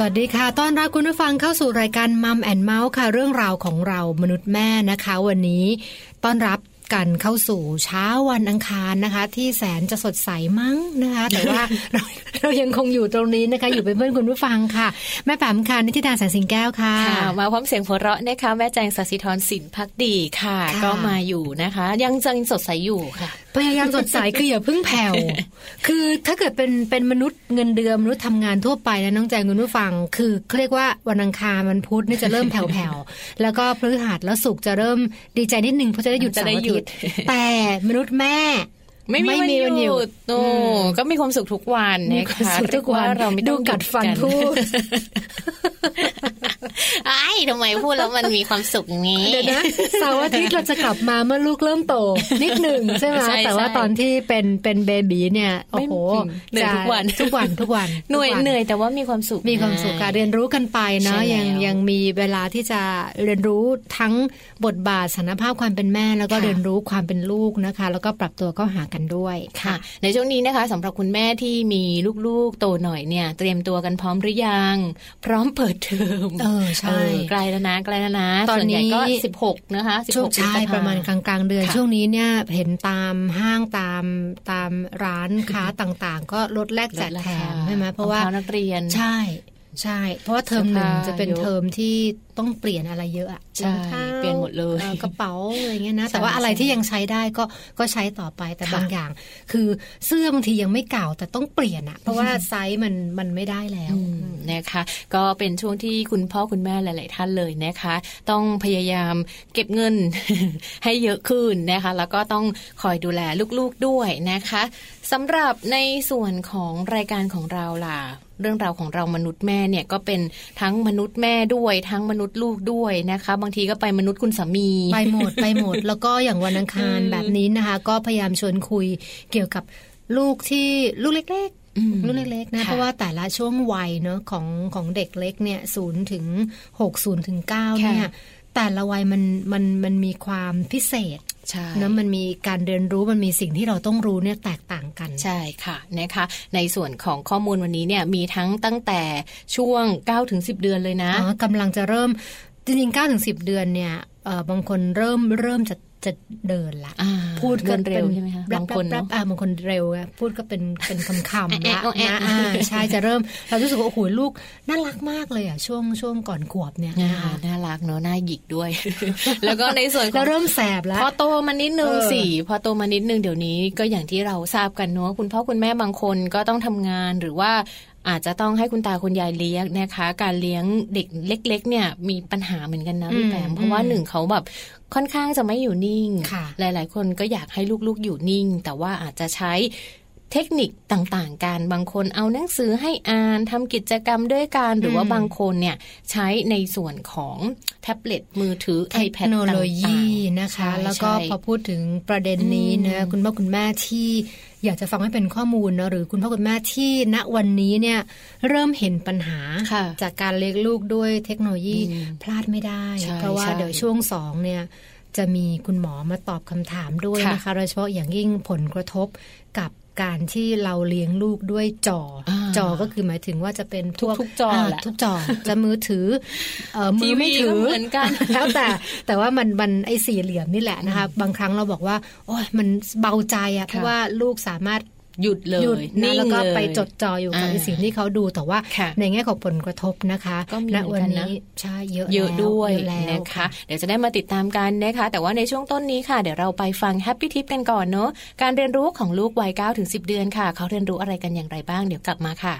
สวัสดีค่ะ ต้อนรับคุณผู้ฟังเข้าสู่รายการมัมแอนเมาส์ค่ะ เรื่องราวของเรามนุษย์แม่นะคะ วันนี้ต้อนรับ กันเข้าสู่เช้าวันอังคารนะคะ ที่แสนจะสดใสมั้งนะคะ แต่ว่าเราเรายังคงอยู่ตรงนี้นะคะ อยู่เป็นเพื่อนคุณผู้ฟังค่ะ แม่แปมค่ะนิติดาแสนสิงแก้วค่ะค่ะมาพร้อมเสียงหัวเราะนะคะแม่แจงสัสิธรสินพักดีค่ะค่ะ ก็มาอยู่นะคะ ยังจังสดใสอยู่ค่ะพยายามสดใสคืออย่าเพิ่งแผ่ว คือถ้าเกิดเป็นเป็นมนุษย์เงินเดือนมนุษย์ทำงานทั่วไปนะน้องแจงคุณผู้ฟัง คือเขาเรียกว่าวันอังคารวันพุธนี่จะเริ่มแผ่วๆแล้วก็พฤหัสแล้วศุกร์จะเริ่มดีใจนิดนึงเพราะจะได้หยุดจะเสาได้ร์อาหยุทิดตย์แต่มนุษย์แม่ ไม่มีไม่มีวัวันนหหยุยุดดโอ้อืมก็มีความสุขทุกวันมีนะความคะสุขทุกวันเรียว่าเราไม่ดูต้องกัดฟันหยุพูดไอ้ายทำไมพูดแล้วมันมีความสุขอย่างนี้เดี๋ยวนะเสาร์อาทิตย์เราจะกลับมาเมื่อลูกเริ่มโต นิดหนึ่งใช่ไหมใช่แต่ว่าใช่ตอนที่เป็นเป็นเบบีเนี่ยโอ้โหเหนื่อยทุกวันทุกวันทุกวันเหนื่อยทุกวัเหนื่อยแต่ว่ามีความสุขมีความสุขค่ะนะเรียนรู้กันไปเนาะใช่แล้วยังยังมีเวลาที่จะเรียนรู้ทั้งบทบาทสถานภาพความเป็นแม่ แล้วก็ค่ะเรียนรู้ความเป็นลูกนะคะ แล้วก็ปรับตัวเข้าหากันด้วยค่ะ ในช่วงนี้นะคะสำหรับคุณแม่ที่มีลูกๆโตหน่อยเนี่ย เตรียมตัวกันพร้อมหรือยัง พร้อมเปิดเทอมเออใช่เออใกล้แล้วนะใกล้แล้วนะตอนนี้ส่วใหญ่ก็สิบหกนะคะสิบช่วหงกใช่ประมาณกลางๆเดือนค่ะช่วงนี้เนี่ยเห็นตามห้างตามตามร้านค้าต่างๆ ก็ลดแลกแจกแถมใช่ไหมเพราะว่าองท้นักเรียนใช่ ใช่ เพราะว่าเทอมหนึ่งเสื้อผ้าจะเป็นเยอะเทอมที่ต้องเปลี่ยนอะไรเยอะอะใช่รองท้าเปลี่ยนหมดเลยอ่อกระเป๋าอะไรเงี้ยนะใช่แต่ว่าอะไรใช่ที่ยังใช้ได้ก็ก็ใช้ต่อไปแต่ค่ะบางอย่าง คือเสื้อบางทียังไม่เก่าแต่ต้องเปลี่ยนอะเพราะว่าไซส์มันมันไม่ได้แล้วอืมนะคะ ก็เป็นช่วงที่คุณพ่อคุณแม่หลาย ๆ ท่านเลยนะคะ ต้องพยายามเก็บเงินให้เยอะขึ้นนะคะ แล้วก็ต้องคอยดูแลลูก ๆ ด้วยนะคะสำหรับในส่วนของรายการของเราล่ะ เรื่องราวของเรามนุษย์แม่เนี่ยก็เป็นทั้งมนุษย์แม่ด้วย ทั้งมนุษย์ลูกด้วยนะคะ บางทีก็ไปมนุษย์คุณสามีไปหมดไปหมด แล้วก็อย่างวันอังคารอืมแบบนี้นะคะ ก็พยายามชวนคุยเกี่ยวกับลูกที่ลูกเล็กอืมๆลูกเล็กๆนะค่ะเพราะว่าแต่ละช่วงวัยเนอะของของเด็กเล็กเนี่ยศูนย์ถึงหกศูนย์ถึงเก้าเนี่ยค่ะ แต่ละวัยมันมันมันมีความพิเศษใช่นะมันมีการเรียนรู้มันมีสิ่งที่เราต้องรู้เนี่ยแตกต่างกันใช่ค่ะนะคะในส่วนของข้อมูลวันนี้เนี่ยมีทั้งตั้งแต่ช่วง9ถึง10 เดือนเลยนะอ๋อกำลังจะเริ่มจริงๆ9ถึง10 เดือนเนี่ยเอ่อบางคนเริ่มเริ่มจะ จะเดินละอ่าพูดก็เดินเร็วป็ใช่ไหมคะแรปบางคนแรปเนอะอ่าบางคนเร็วอะพูดก็เป็นเป็นคำคำแอะละแอะแอะนะอ่าใช่จะเริ่มเรารู้สึกว่าโอ้โหลูกน่ารักมากเลยอะช่วงช่วงก่อนขวบเนี่ยอ่านะคะน่ารักเนอะน่าหยิกด้วย แล้วก็ในส่วนขแล้อวงเริ่มแสบแล้วพอโตมานิดนึงเออสิพอโตมานิดนึงเดี๋ยวนี้ก็อย่างที่เราทราบกันเนอะคุณพ่อคุณแม่บางคนก็ต้องทำงานหรือว่าอาจจะต้องให้คุณตาคุณยายเลี้ยงนะคะ การเลี้ยงเด็กเล็ก ๆ เนี่ยมีปัญหาเหมือนกันนะพี่แปมเพราะว่าหนึ่งเขาแบบ ค่อนข้างจะไม่อยู่นิ่งค่ะหลาย ๆ คนก็อยากให้ลูกๆอยู่นิ่ง แต่ว่าอาจจะใช้ เทคนิคต่างๆกันบางคนเอาหนังสือให้อ่านทำกิจกรรมด้วยกันหรือว่าอืมบางคนเนี่ยใช้ในส่วนของแท็บเล็ตมือถือเทค iPad โนโลยีต่างๆนะคะใช่แล้วก็ใช่พอพูดถึงประเด็นนี้นะคุณพ่อคุณแม่ที่อยากจะฟังให้เป็นข้อมูลนะหรือคุณพ่อคุณแม่ที่ณวันนี้เนี่ยเริ่มเห็นปัญหาค่ะจากการเลี้ยงลูกด้วยเทคโนโลยีอืมพลาดไม่ได้ใช่เพราะว่าใช่เดี๋ยวช่วงสองเนี่ยจะมีคุณหมอมาตอบคำถามด้วยค่ะนะคะโดยเฉพาะอย่างยิ่งผลกระทบกับ การที่เราเลี้ยงลูกด้วยจออาจอก็คือหมายถึงว่าจะเป็นพวกทุกๆจอแหละทุกจอจะมือถือเอ่อมือไม่ทีวีถืก็อเหมือนกันแล้วแต่แต่ว่ามันมันไอ้สี่เหลี่ยมนี่แหละนะคะบางครั้งเราบอกว่าโอ้ยมันเบาใจอะเพราะว่าลูกสามารถ หยุดเลยหยุดนะนิ่งแล้วก็เลยไปจดจ่ออยู่กับอ่าไอ้สิ่งที่เขาดูแต่ว่าค่ะในแง่ของผลกระทบนะคะก็มีณเหมืวัอนกันนะนี้ใช่เยอะเยอะแล้วด้วยเยอะแล้วนะคะ เดี๋ยวจะได้มาติดตามกันนะคะ แต่ว่าในช่วงต้นนี้ค่ะ เดี๋ยวเราไปฟัง Happy Tip กันก่อนเนอะการเรียนรู้ของลูกวัย9ถึง10 เดือนค่ะ เขาเรียนรู้อะไรกันอย่างไรบ้างเดี๋ยวกลับมาค่ะ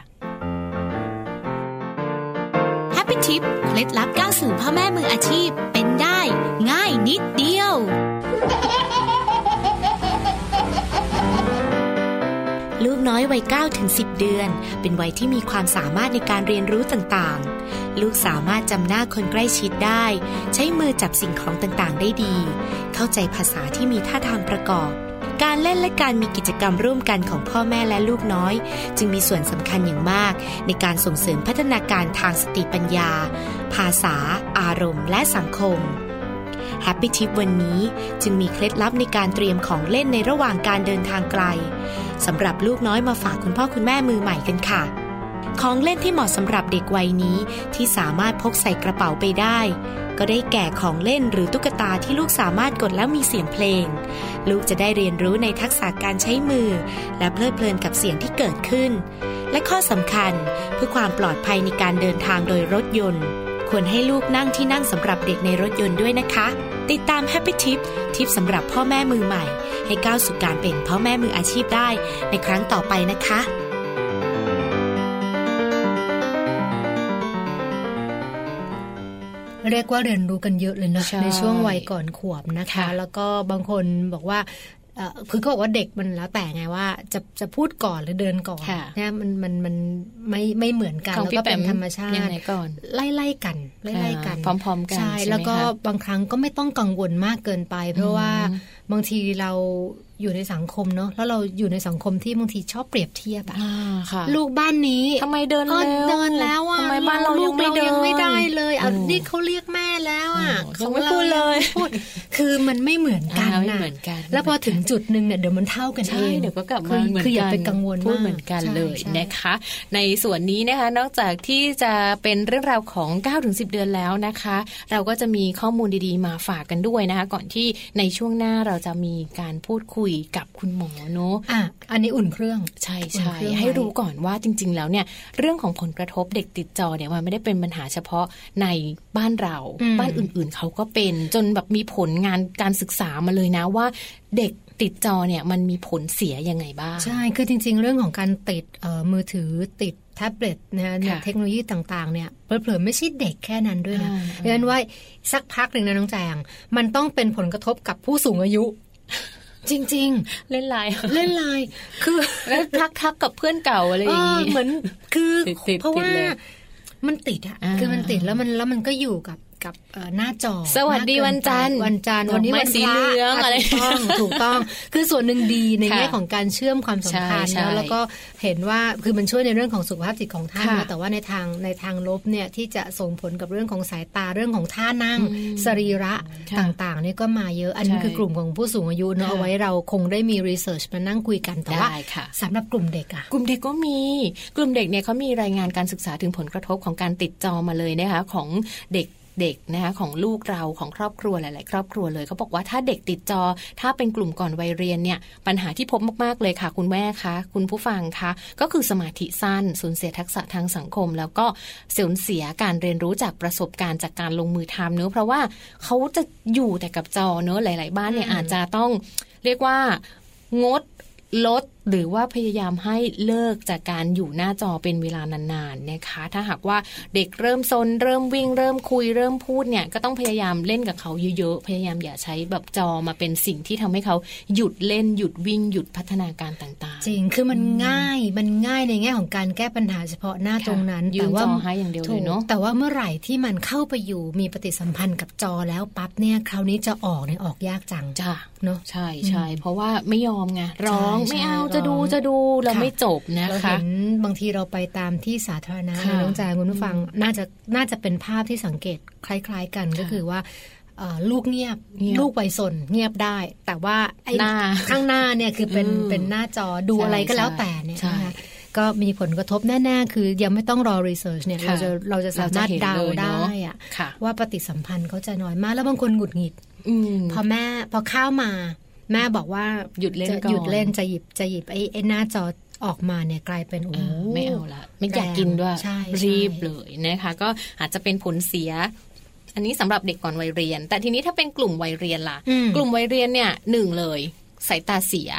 Happy Tip เคล็ดลับก้าวสู่พ่อแม่มืออาชีพเป็นได้ ง่ายนิดเดียว หนูน้อยวัย9ถึง10 เดือน เป็นวัยที่มีความสามารถในการเรียนรู้ต่างๆ ลูกสามารถจำหน้าคนใกล้ชิดได้ ใช้มือจับสิ่งของต่างๆ ได้ดี เข้าใจภาษาที่มีท่าทางประกอบ การเล่นและการมีกิจกรรมร่วมกันของพ่อแม่และลูกน้อย จึงมีส่วนสำคัญอย่างมาก ในการส่งเสริมพัฒนาการทางสติปัญญา ภาษา อารมณ์ และสังคม Happy Tip วันนี้จึงมีเคล็ดลับในการเตรียมของเล่นในระหว่างการเดินทางไกลสำหรับลูกน้อยมาฝากคุณพ่อคุณแม่มือใหม่กันค่ะ ของเล่นที่เหมาะสำหรับเด็กวัยนี้ที่สามารถพกใส่กระเป๋าไปได้ ก็ได้แก่ของเล่นหรือตุ๊กตาที่ลูกสามารถกดแล้วมีเสียงเพลง ลูกจะได้เรียนรู้ในทักษะการใช้มือ และเพลิดเพลินกับเสียงที่เกิดขึ้น และข้อสำคัญเพื่อความปลอดภัยในการเดินทางโดยรถยนต์ควรให้ลูกนั่งที่นั่งสำหรับเด็กในรถยนต์ด้วยนะคะ ติดตาม Happy Tip ทิปสำหรับพ่อแม่มือใหม่ ให้ก้าวสู่การเป็นพ่อแม่มืออาชีพได้ในครั้งต่อไปนะคะ เรียกว่าเรียนรู้กันเยอะเลยนะใช่ในช่วงวัยก่อนขวบนะคะค่ะแล้วก็บางคนบอกว่า เอ่อคือก็บอกว่าเด็กมันแล้วแต่ไงว่า จะจะพูดก่อนหรือเดินก่อนค่ะเนี่ยมันมันมันไม่ไม่เหมือนกันของแล้วพี่ก็แปเป็มนธรรมชายังติไงก่อนไล่ไล่ๆกันไล่ไล่ๆกันอ่าพร้อม ๆ กันใช่ใช่ไหมแล้วก็คะบางครั้งก็ไม่ต้องกังวลมากเกินไป เพราะว่าบางทีเรา อยู่ในสังคมเนาะแล้วเราอยู่ในสังคมที่บางทีชอบเปรียบเทียบอะอ่าค่ะลูกบ้านนี้ทำไมเดินเออเร็วเดินแล้วอะทำไมบ้านเรายังไม่ลูกเดินยังไม่ได้เลยอะโอ้นี่เขาเรียกแม่แล้วอะโอ้ของยังไม่ราพูดเลยงไม่พูดคือมันไม่เหมือนกันอ่าไม่นะเหมือนกันแล้วพอถึงจุดหนึ่งเนี่ยเดี๋ยวมันเท่ากันเอใช่งเดี๋ยวก็กลับคืมาอเหมือนกันคืออย่าไปกังวลพูดมากเหมือนกันใช่เลยใช่นะคะ ในส่วนนี้นะคะนอกจากที่จะเป็นเรื่องราวของ9ถึง10 เดือนแล้วนะคะ เราก็จะมีข้อมูลดีๆมาฝากกันด้วยนะคะ ก่อนที่ในช่วงหน้าเราจะมีการพูดคุยกับคุณหมอเนาะอะอันนี้อุ่นเครื่องใช่อุ่นใช่เครื่องไว้ให้รู้ก่อนว่าจริง ๆ แล้วเนี่ยเรื่องของผลกระทบเด็กติดจอเนี่ยมันไม่ได้เป็นปัญหาเฉพาะในบ้านเรา บ้านอื่นๆเขาก็เป็นจนแบบมีผลงานการศึกษามาเลยนะว่าเด็กติดจอเนี่ยมันมีผลเสียยังไงบ้าง ใช่ คือจริง ๆ เรื่องของการติดเอ่อมือถือติดแท็บเล็ตนะคะเนี่ยค่ะเทคโนโลยีต่างๆเนี่ยเผลอๆไม่ใช่เด็กแค่นั้นด้วยนะอ่าเพราะฉะนั้นว่าสักพักหนึ่งนะน้องแจง มันต้องเป็นผลกระทบกับผู้สูงอายุ จริงเล่นไลน์ๆเล่นไลน์คือแล้วทักทักกับเพื่อนเก่าอะไรอย่างเอนี้อเหมือนคือติดติดเพราะว่าติดเลยมันติดอะอ่าคือมันติดแล้วมันแล้วมันก็อยู่กับ กับเอ่อหน้าจอ สวัสดีมากเกิวันจันทร์ไปวันจันทร์วันนี้ดอกไม้วันสีพระเหลืองอะไรถูกต้องถูกต้อง คือส่วนหนึ่งดีในค่ะแง่ของการเชื่อมความสัมพันธ์ใช่แล้วใช่แล้วก็เห็นว่าคือมันช่วยในเรื่องของสุขภาพจิตของท่านค่ะนะแต่ว่าในทางในทางลบเนี่ยที่จะส่งผลกับเรื่องของสายตาเรื่องของท่านั่งอืมสรีระค่ะต่างๆนี่ก็มาเยอะอันนี้ใช่คือกลุ่มของผู้สูงอายุเนอะค่ะเอาไว้เราคงได้มีรีเสิร์ชมานั่งคุยกันแต่ว่าได้ค่ะสำหรับกลุ่มเด็กอะกลุ่มเด็กก็มีกลุ่มเด็กเนี่ยเขามีรายงานการศึกษาถึงผลกระทบของการติดจอมาเลยนะคะของเด็ก เด็กนะคะของลูกเราของครอบครัวหลาย ๆ ครอบครัวเลยเขาบอกว่าถ้าเด็กติดจอ ถ้าเป็นกลุ่มก่อนวัยเรียนเนี่ยปัญหาที่พบมากๆเลยค่ะ คุณแม่คะคุณผู้ฟังคะก็คือสมาธิสั้นสูญเสียทักษะทางสังคม แล้วก็สูญเสียการเรียนรู้จากประสบการณ์จากการลงมือทำเนอะเพราะว่าเขาจะอยู่แต่กับจอเนอะหลาย ๆ บ้านเนี่ยอืมอาจจะต้องเรียกว่างดลด หรือว่าพยายามให้เลิกจากการอยู่หน้าจอเป็นเวลานานๆนะคะ ถ้าหากว่าเด็กเริ่มซนเริ่มวิ่ง เริ่มคุยเริ่มพูดเนี่ยก็ต้องพยายามเล่นกับเขาเยอะๆพยายามอย่าใช้แบบจอมาเป็นสิ่งที่ทำให้เขาหยุดเล่นหยุดวิ่งหยุดพัฒนาการต่างๆ จริงคือมันง่ายมันง่ายในแง่ของการแก้ปัญหาเฉพาะหน้าค่ะตรงนั้นยืนแต่ว่าจอให้อย่างเดียวเลยเนอะถูกแต่ว่าเมื่อไหร่ที่มันเข้าไปอยู่มีปฏิสัมพันธ์กับจอแล้วปั๊บเนี่ยคราวนี้จะออกเนี่ยออกยากจังจ้าเนาะใช่ใช่เพราะว่าไม่ยอมไงร้องใช่ไม่เอาใช่จะดูร้องจะดูเราค่ะไม่จบนะเราคะเห็นบางทีเราไปตามที่สาธารณะค่ะนะน้องแจงคุณผู้ฟังน่าจะน่าจะเป็นภาพที่สังเกตคล้าย ๆ กันก็คือว่าเอ่อลูกเงียบเงียบลูกวัยสนเงียบได้ แต่ว่าไอ้หน้าข้างหน้าเนี่ยคือเป็นอืมเป็นหน้าจอดูใช่อะไรก็แล้วใช่แต่เนี่ยใช่นะคะก็มีผลกระทบแน่ ๆ คือยังไม่ต้องรอรีเสิร์ชเนี่ยค่ะเราจะเราจะสามารถเราจะเห็นเดาเลยเนได้อะอะค่ะว่าปฏิสัมพันธ์เขาจะน้อยมาก แล้วบางคนหงุดหงิดอืมพอแม่พอเข้ามา แม่บอกว่าหยุดเล่นจะก่อนหยุดเล่นจะหยิบจะหยิบไอ้ไอ้หน้าจอออกมาเนี่ยกลายเป็นโอ้อ่าไม่เอาละไม่อยากกินด้วยใช่ใช่รีบเลยนะคะก็อาจจะเป็นผลเสีย อันนี้สำหรับเด็กก่อนวัยเรียน แต่ทีนี้ถ้าเป็นกลุ่มวัยเรียนล่ะอืมกลุ่มวัยเรียนเนี่ยหนึ่งเลยสายตาเสีย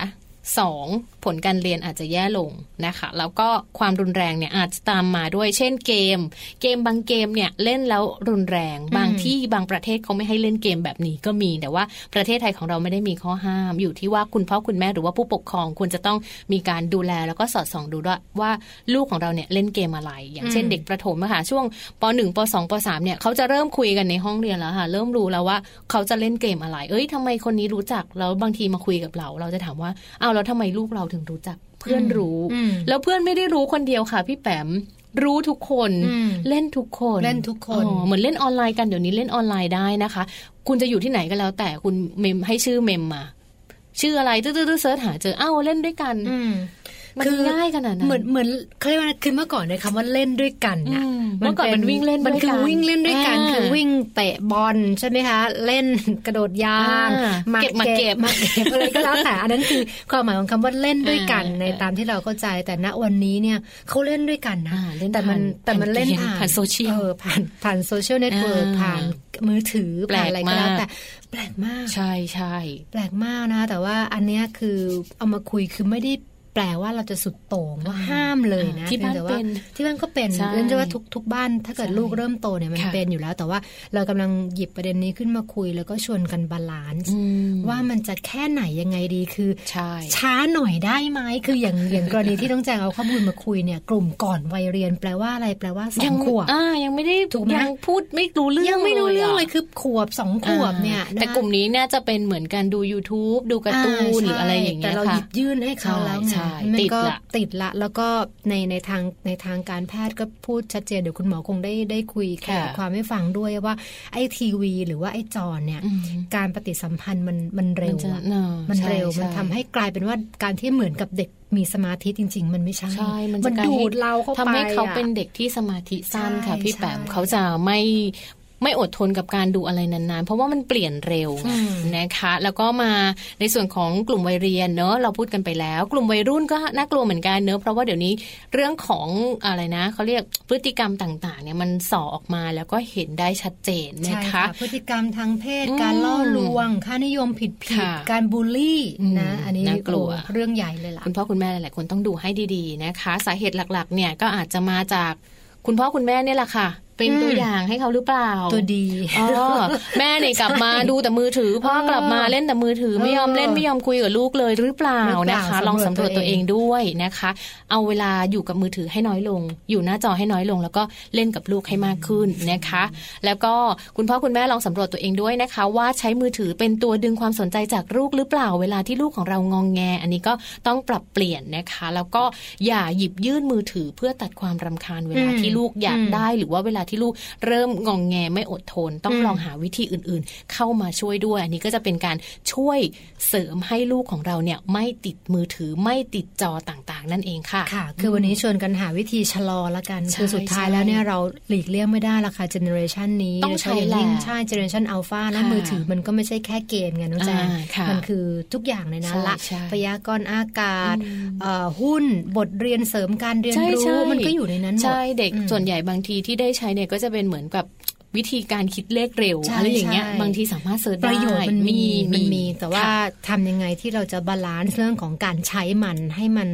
สองผลการเรียนอาจจะแย่ลงนะคะ แล้วก็ความรุนแรงเนี่ยอาจจะตามมาด้วย เช่นเกม เกมบางเกมเนี่ยเล่นแล้วรุนแรง บางที่บางประเทศเขาไม่ให้เล่นเกมแบบนี้ก็มี แต่ว่าประเทศไทยของเราไม่ได้มีข้อห้าม อยู่ที่ว่าคุณพ่อคุณแม่หรือว่าผู้ปกครองควรจะต้องมีการดูแลแล้วก็สอดส่องดูด้วยว่าลูกของเราเนี่ยเล่นเกมอะไร อย่างเช่นอืมเด็กประถมอะค่ะช่วงป .1 ป .2 ป .3 เนี่ยเขาจะเริ่มคุยกันในห้องเรียนแล้วค่ะ เริ่มรู้แล้วว่าเขาจะเล่นเกมอะไร เอ้ยทำไมคนนี้รู้จักแล้วบางทีมาคุยกับเรา เราจะถามว่าอ้าวแล้วทำไมลูกเราถึงรู้จักเพื่อนรู้อืมแล้วเพื่อนไม่ได้รู้คนเดียวค่ะ พี่แปมรู้ทุกคนอืมเล่นทุกคนเล่นทุกคนอ๋อเหมือนเล่นออนไลน์กันเดี๋ยวนี้เล่นออนไลน์ได้นะคะ คุณจะอยู่ที่ไหนก็แล้ว แต่คุณเมมให้ชื่อเมมมา ชื่ออะไรตื้อๆ search หาเจออ้าวเล่นด้วยกันอื มมันคือง่ายขนาดนั้นเหมือนเหมือนเขาเรียกว่าคือเมื่อก่อนในยคำว่าเล่นด้วยกันนะอืมเมื่อก่อนมันวิ่งเล่นมันด้วยคือกันวิ่งเล่นด้วยกันอ่าคือวิ่งเตะบอลใช่ไหมคะ เล่นกระโดดยางอ่าเก็บมาเก็บมาเก็บอะไรก็แล้วแต่อันนั้นคือความหมายของคำว่าเล่นด้วยกันอ่าในตามที่เราเข้าใจ แต่ณวันนี้เนี่ยเขาเล่นด้วยกันนะอ่าเล่นแต่มันผ่านแต่มันเล่นผ่านผ่านผ่านโซเชียลออผ่านผ่าน social network อ่าผ่านมือถือแปลกผ่านอะไรก็แล้วมากแต่แปลกมาก ใช่ใช่แปลกมากนะคะแต่ว่าอันเนี้ยคือเอามาคุยคือไม่ได้ แปลว่าเราจะสุดโต่งว่าห้ามเลยนะที่บ้านพียงแต่ว่าเป็นที่บ้านก็เป็นใช่เรื่องจะว่าทุกทุกบ้าน ถ้าเกิดใช่ลูกเริ่มโตเนี่ยมันค่ะเป็นอยู่แล้ว แต่ว่าเรากำลังหยิบประเด็นนี้ขึ้นมาคุย แล้วก็ชวนกัน balance อืมว่ามันจะแค่ไหนยังไงดีคือใช่ช้าหน่อยได้ไหมคืออย่างอย่างกรณีที่ต้องแจงเอาข้อมูลมาคุยเนี่ยกลุ่มก่อนวัยเรียนแปลว่าอะไรแปลว่าสองขวบอ่ายังไม่ได้ถูกไหมยังพูดไม่รู้เรื่องยังไม่รู้เรื่องเลยะคือขวบสองขวบเนี่ยอ่าแต่นะกลุ่มนี้น่าจะเป็นเหมือนกันดู YouTube ดูการ์ตูนาหรืออะไรอย่างเงี้ยแต่เราหค่ะยิบยื่นให้เขาแล้วไงใช่มันติดก็ละติดละแล้วก็ในในทางในทางการแพทย์ก็พูดชัดเจนเดี๋ยวคุณหมอคงได้ได้คุยขยายความให้ฟังด้วยว่าไอ้ทีวี หรือว่าไอ้จอเนี่ยอืมการปฏิสัมพันธ์มันมันเร็วมันจะอะเนอะมันใช่เร็วใช่มันทำให้กลายเป็นว่าการที่เหมือนกับเด็กมีสมาธิจริง ๆ มันไม่ใช่ใช่มันจะมันกลยดูให้ดเราเข้าไปทำให้เขาอะเป็นเด็กที่สมาธิสั้นค่ะใช่พี่แปมใช่เขาจะไม่ ไม่อดทนกับการดูอะไรนานๆ เพราะว่ามันเปลี่ยนเร็วอืมนะคะ แล้วก็มาในส่วนของกลุ่มวัยเรียนเนอะเราพูดกันไปแล้ว กลุ่มวัยรุ่นก็น่ากลัวเหมือนกันเนอะเพราะว่าเดี๋ยวนี้เรื่องของอะไรนะเขาเรียกพฤติกรรมต่างๆเนี่ยมันส่อออกมาแล้วก็เห็นได้ชัดเจนใช่นะคะค่ะพฤติกรรมทางเพศอืมการล่อลวง ค่านิยมผิดผิดค่ะการบูลลี่อืมนะอันนี้น่ากลัวโอ้เรื่องใหญ่เลยล่ะคุณพ่อคุณแม่หลายๆคนต้องดูให้ดีๆนะคะ สาเหตุหลักๆ เนี่ยก็อาจจะมาจากคุณพ่อคุณแม่เนี่ยแหละค่ะ เป็นอืมตัวอย่างให้เขาหรือเปล่า ตัวดีอ๋อแม่เนี่ยกลับมาดูแต่มือถือพ่อกลับมาเล่นแต่มือถือไม่ยอมเล่นไม่ยอมคุยกับลูกเลยหรือเปล่าหรือเปล่านะคะสำรวจลองสำรวจตัตัววเอเองงด้วยนะคะ เอาเวลาอยู่กับมือถือให้น้อยลง อยู่หน้าจอให้น้อยลง แล้วก็เล่นกับลูกให้มากขึ้นนะคะ แล้วก็คุณพ่อคุณแม่ลองสำรวจตัวเองด้วยนะคะ ว่าใช้มือถือเป็นตัวดึงความสนใจจากลูกหรือเปล่า เวลาที่ลูกของเรางองแง อันนี้ก็ต้องปรับเปลี่ยนนะคะ แล้วก็อย่าหยิบยื่นมือถือเพื่อตัดความรำคาญเวลาอืมที่ลูกอยากอืมได้หรือว่าเวลาที่ลูกเริ่มงองแงไม่อดทน ต้องอืมลองหาวิธีอื่นๆ เข้ามาช่วยด้วย อันนี้ก็จะเป็นการช่วยเสริมให้ลูกของเราเนี่ยไม่ติดมือถือไม่ติดจอต่างๆ นั่นเองค่ะค่ะ คือวันนี้ชวนกันหาวิธีชะลอละกันใช่คือสุดท้ายแล้วเนี่ยเราหลีกเลี่ยงไม่ได้ละค่ะ generation นี้ต้องใช้โดยเฉพาะอย่างยิ่งแหละใช่ generation alpha แล้วค่ะมือถือมันก็ไม่ใช่แค่เกมไงน้องแจงอ่าค่ะมันคือทุกอย่างในนั้นใช่ละใช่พยากรณ์อากาศอืมเอ่อหุ้นบทเรียนเสริมการเรียนใช่รู้ใช่มันก็อยู่ในนั้นหมดใช่เด็กอืมส่วนใหญ่บางทีที่ได้ใช้เนี่ยก็จะเป็นเหมือนกับวิธีการคิดเลขเร็วใช่อะไรอย่างเงี้ยใช่บางทีสามารถ search ได้ประโยชน์มันมีมันมี แต่ว่าค่ะทำยังไงที่เราจะ balance เรื่องของการใช้มันให้มัน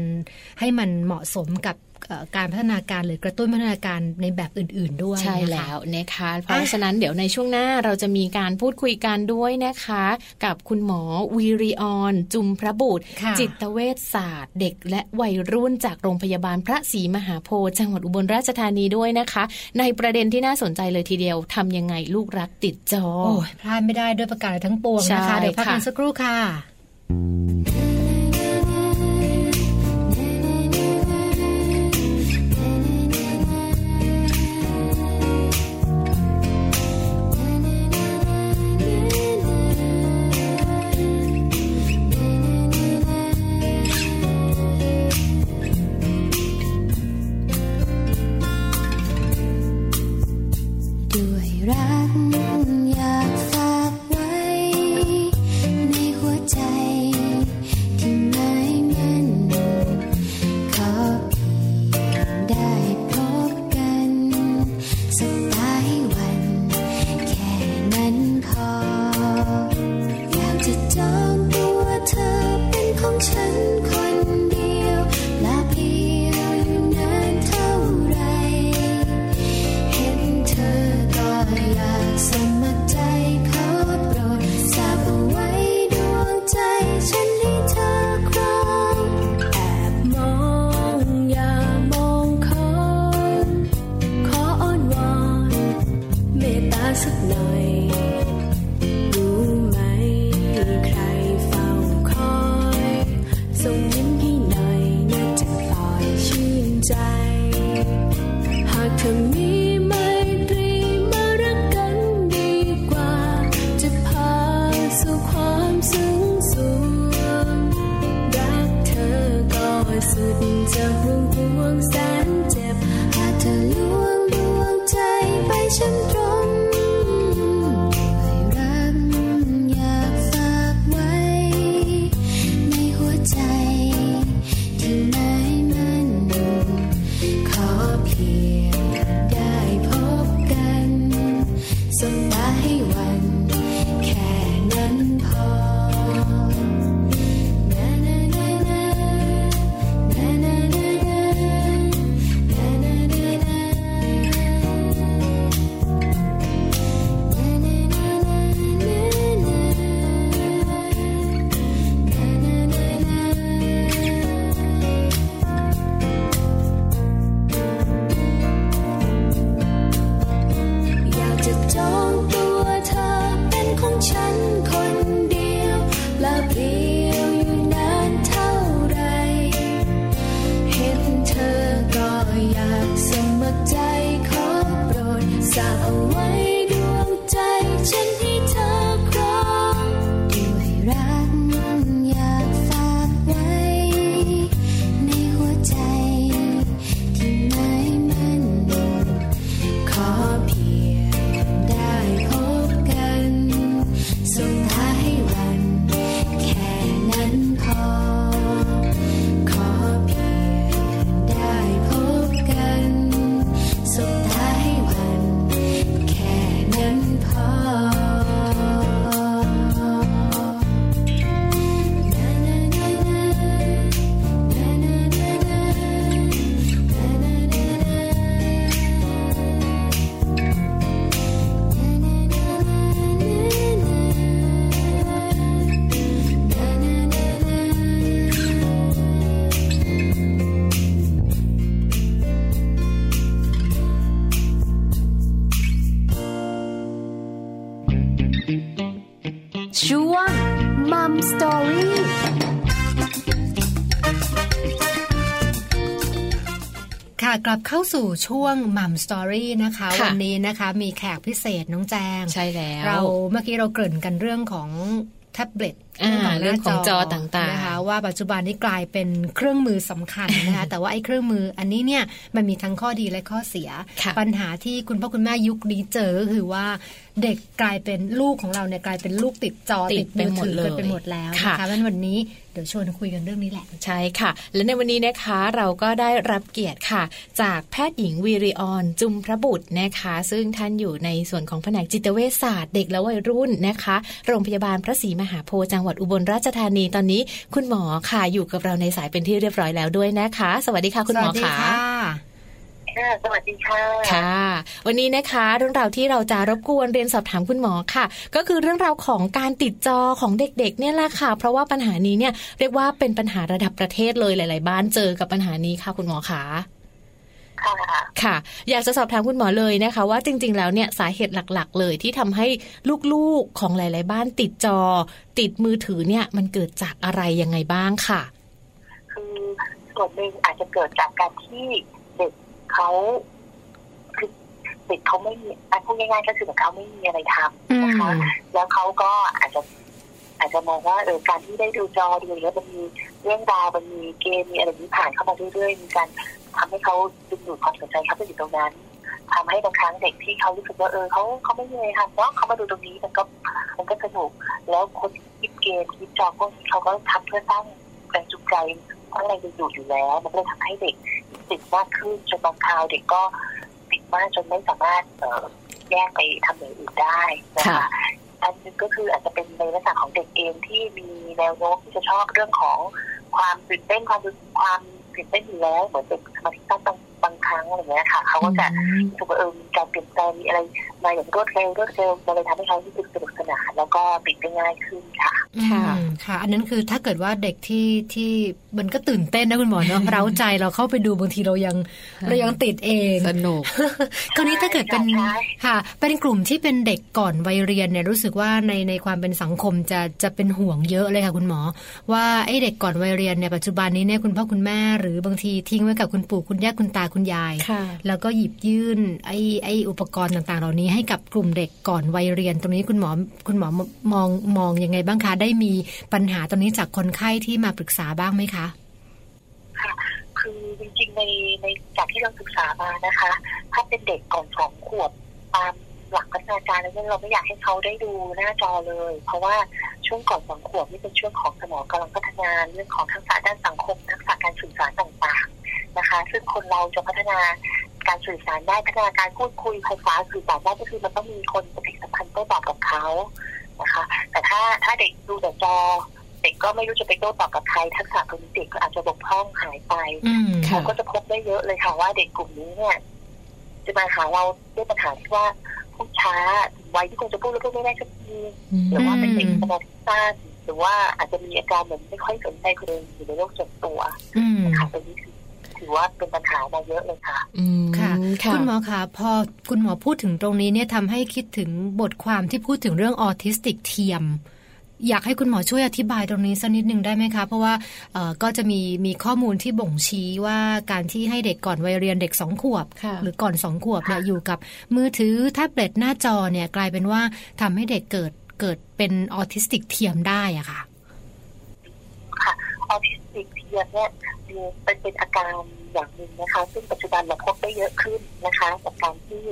ให้มันเหมาะสมกับเอ่อ การพัฒนาการหรือกระตุ้นพัฒนาการในแบบอื่น ๆ ด้วยใช่นะคะแล้วนะคะ เพราะฉะนั้นเดี๋ยวในช่วงหน้าเราจะมีการพูดคุยกันด้วยนะคะ กับคุณหมอวีริออน จุมพระบุตรค่ะจิตเวชศาสตร์ เด็กและวัยรุ่นจากโรงพยาบาลพระศรีมหาโพธิ์จังหวัดอุบลราชธานีด้วยนะคะ ในประเด็นที่น่าสนใจเลยทีเดียวทำยังไงลูกรักติดจอโอ้ยพลาดไม่ได้ด้วยประกาศทั้งปวงนะคะใช่เดี๋ยวพักกันค่ะสักครู่ค่ะ กลับเข้าสู่ช่วงมัมสตอรี่นะคะค่ะวันนี้นะคะมีแขกพิเศษน้องแจง ใช่แล้ว เราเมื่อกี้เราเกริ่นกันเรื่องของแท็บเล็ตอ่าเรื่องของจอต่างๆนะคะว่าปัจจุบันนี้กลายเป็นเครื่องมือสำคัญนะคะแต่ว่าไอ้เครื่องมืออันนี้เนี่ยมันมีทั้งข้อดีและข้อเสียค่ะปัญหาที่คุณพ่อคุณแม่ยุคนี้เจอก็คือว่า เด็กกลายเป็นลูกของเราเนี่ยกลายเป็นลูกติดจอติติดดไปมือหมดถือเลยกันไปหมดแล้วค่ะนะคะเพราะฉะนั้นวันนี้เดี๋ยวชวนคุยกันเรื่องนี้แหละ ใช่ค่ะ และในวันนี้นะคะเราก็ได้รับเกียรติค่ะ จากแพทย์หญิงวีริออนจุมพระบุตรนะคะ ซึ่งท่านอยู่ในส่วนของแผนกจิตเวชศาสตร์ เด็กและวัยรุ่นนะคะ โรงพยาบาลพระศรีมหาโพธิ์จังหวัดอุบลราชธานีตอนนี้ คุณหมอค่ะอยู่กับเราในสายเป็นที่เรียบร้อยแล้วด้วยนะคะ สวัสดีค่ะ คุณหมอสวัสดีค่ะ ค่ะค่ะสวัสดีค่ะค่ะ วันนี้นะคะ เรื่องราวที่เราจะรบกวนเรียนสอบถามคุณหมอค่ะ ก็คือเรื่องราวของการติดจอของเด็กๆ เนี่ยแหละค่ะ เพราะว่าปัญหานี้เนี่ยเรียกว่าเป็นปัญหาระดับประเทศเลยหลาย ๆ บ้านเจอกับปัญหานี้ค่ะ คุณหมอคะค่ะค่ะอยากจะสอบถามคุณหมอเลยนะคะ ว่าจริง ๆ แล้วเนี่ยสาเหตุหลัก ๆ เลยที่ทำให้ลูกๆของหลาย ๆ บ้านติดจอ ติดมือถือเนี่ยมันเกิดจากอะไรยังไงบ้างค่ะ คือส่วนหนึ่งอาจจะเกิดจากการที่ เด็กเขาคือเด็กเขาไม่มีอะพูดง่ายๆก็คือเหมือนเขาไม่มีอะไรทำนะคะอืมแล้วเขาก็อาจจะอาจจะมองว่าเออการที่ได้ดูจอดูแล้วมันมีเรื่องราวมันมีเกมมีอะไรนี้ผ่านเข้ามาเรื่อยๆมีการทำให้เขาดึงดูดความสนใจเขาไปอยู่ตรงนั้นทำให้บางครั้งเด็กที่เขารู้สึกว่าเออเขาเขาไม่มีอะไรทำเนาะเขามาดูตรงนี้มันก็มันก็สนุกแล้วคนที่คิดเกมคิดจอพวกนี้เขาก็ทำเพื่อสร้างแรงจูงใจ สร้างแรงดึงดูดอยู่แล้ว มันก็เลยทำให้เด็กติดมากขึ้นจนบางคราวเด็กก็ติดมากจนไม่สามารถเอ่อแยกไปทำอย่างอื่นได้นะคะค่ะอันหนึงก็คืออาจจะเป็นในลักษณะของเด็กเองที่มีแนวโน้มที่จะชอบเรื่องของความตื่นเต้นความความตื่นเต้นอยู่แล้วเหมือนเด็กสมาธิสั้น บางบางครั้งอะไรอย่างเงี้ยค่ะเขาก็จะรู้สึกว่าเออมีการเปลี่ยนแปลงมีอะไรมาอย่างรวดเร็วรวดเร็วมันเลยทำให้เขารู้สึกสนุกสนานแล้วก็ติดได้ง่ายขึ้นค่ะค่ะอืมค่ะ อันนั้นคือถ้าเกิดว่าเด็กที่ที่มันก็ตื่นเต้นนะคุณหมอเนาะเร้าใจเราเข้าไปดูบางทีเรายังเรายังติดเองสนุกคราวนี้ถ้าเกิดเป็นใช่ค่ะ เป็นกลุ่มที่เป็นเด็กก่อนวัยเรียนเนี่ยรู้สึกว่าในในความเป็นสังคมจะจะเป็นห่วงเยอะเลยค่ะคุณหมอ ว่าไอ้เด็กก่อนวัยเรียนเนี่ยปัจจุบันนี้เนี่ยคุณพ่อคุณแม่หรือบางทีทิ้งไว้กับคุณปู่คุณย่าคุณตาคุณยายค่ะแล้วก็หยิบยื่นไอ้ไอ้อุปกรณ์ต่างๆ เหล่านี้ให้กับกลุ่มเด็กก่อนวัยเรียน ตรงนี้คุณหมอคุณหมอมองมองยังไงบ้างคะ ได้มีปัญหาตรงนี้จากคนไข้ที่มาปรึกษาบ้างไหมคะคือจริงๆในในจากที่เราศึกษามานะคะ ถ้าเป็นเด็กก่อนสองขวบตามหลักพัฒนาการแล้วเนี่ยเราไม่อยากให้เขาได้ดูหน้าจอเลย เพราะว่าช่วงก่อนสองขวบนี่เป็นช่วงของสมองกำลังพัฒนาเรื่องของทักษะด้านสังคมทักษะการสื่อสารต่างๆ นะคะ ซึ่งคนเราจะพัฒนาการสื่อสารได้พัฒนาการพูดคุยภาษาสื่อสารได้ก็คือมันต้องมีคนปฏิสัมพันธ์โต้ตอบกับเขานะคะ แต่ถ้าถ้าเด็กดูแต่จอเด็กก็ไม่รู้จะไปโต้ตอบกับใครทักษะตรงนี้เด็กก็อาจจะบกพร่องหายไปอืมค่ะเราก็จะพบได้เยอะเลยค่ะว่าเด็กกลุ่มนี้เนี่ยจะมาหาเราด้วยปัญหาที่ว่าพูดช้าวัยที่ควรจะพูดแล้วพูดไม่ได้สักทีหรือว่าเป็นเด็กสมาธิสั้นหรือว่าอาจจะมีอาการเหมือนไม่ค่อยสนใจคนอื่นอยู่ในโลกส่วนตัวอืมนะคะตรงนี้คือ ถือว่าเป็นปัญหามาเยอะเลยค่ะ อืมค่ะค่ะ คุณหมอคะพอคุณหมอพูดถึงตรงนี้เนี่ยทำให้คิดถึงบทความที่พูดถึงเรื่องออทิสติกเทียมอยากให้คุณหมอช่วยอธิบายตรงนี้สักนิดหนึ่งได้ไหมคะ เพราะว่าเอ่อก็จะมีมีข้อมูลที่บ่งชี้ว่าการที่ให้เด็กก่อนวัยเรียนเด็กสองขวบค่ะหรือก่อนสองขวบเนี่ยอยู่กับมือถือแท็บเล็ตหน้าจอเนี่ยกลายเป็นว่าทำให้เด็กเกิดเกิดเป็นออทิสติกเทียมได้อะค่ะค่ะออทิสติก เทียมเนี่ยมีเป็นเป็นอาการอย่างหนึ่งนะคะ ซึ่งปัจจุบันเราพบได้เยอะขึ้นนะคะจากการที่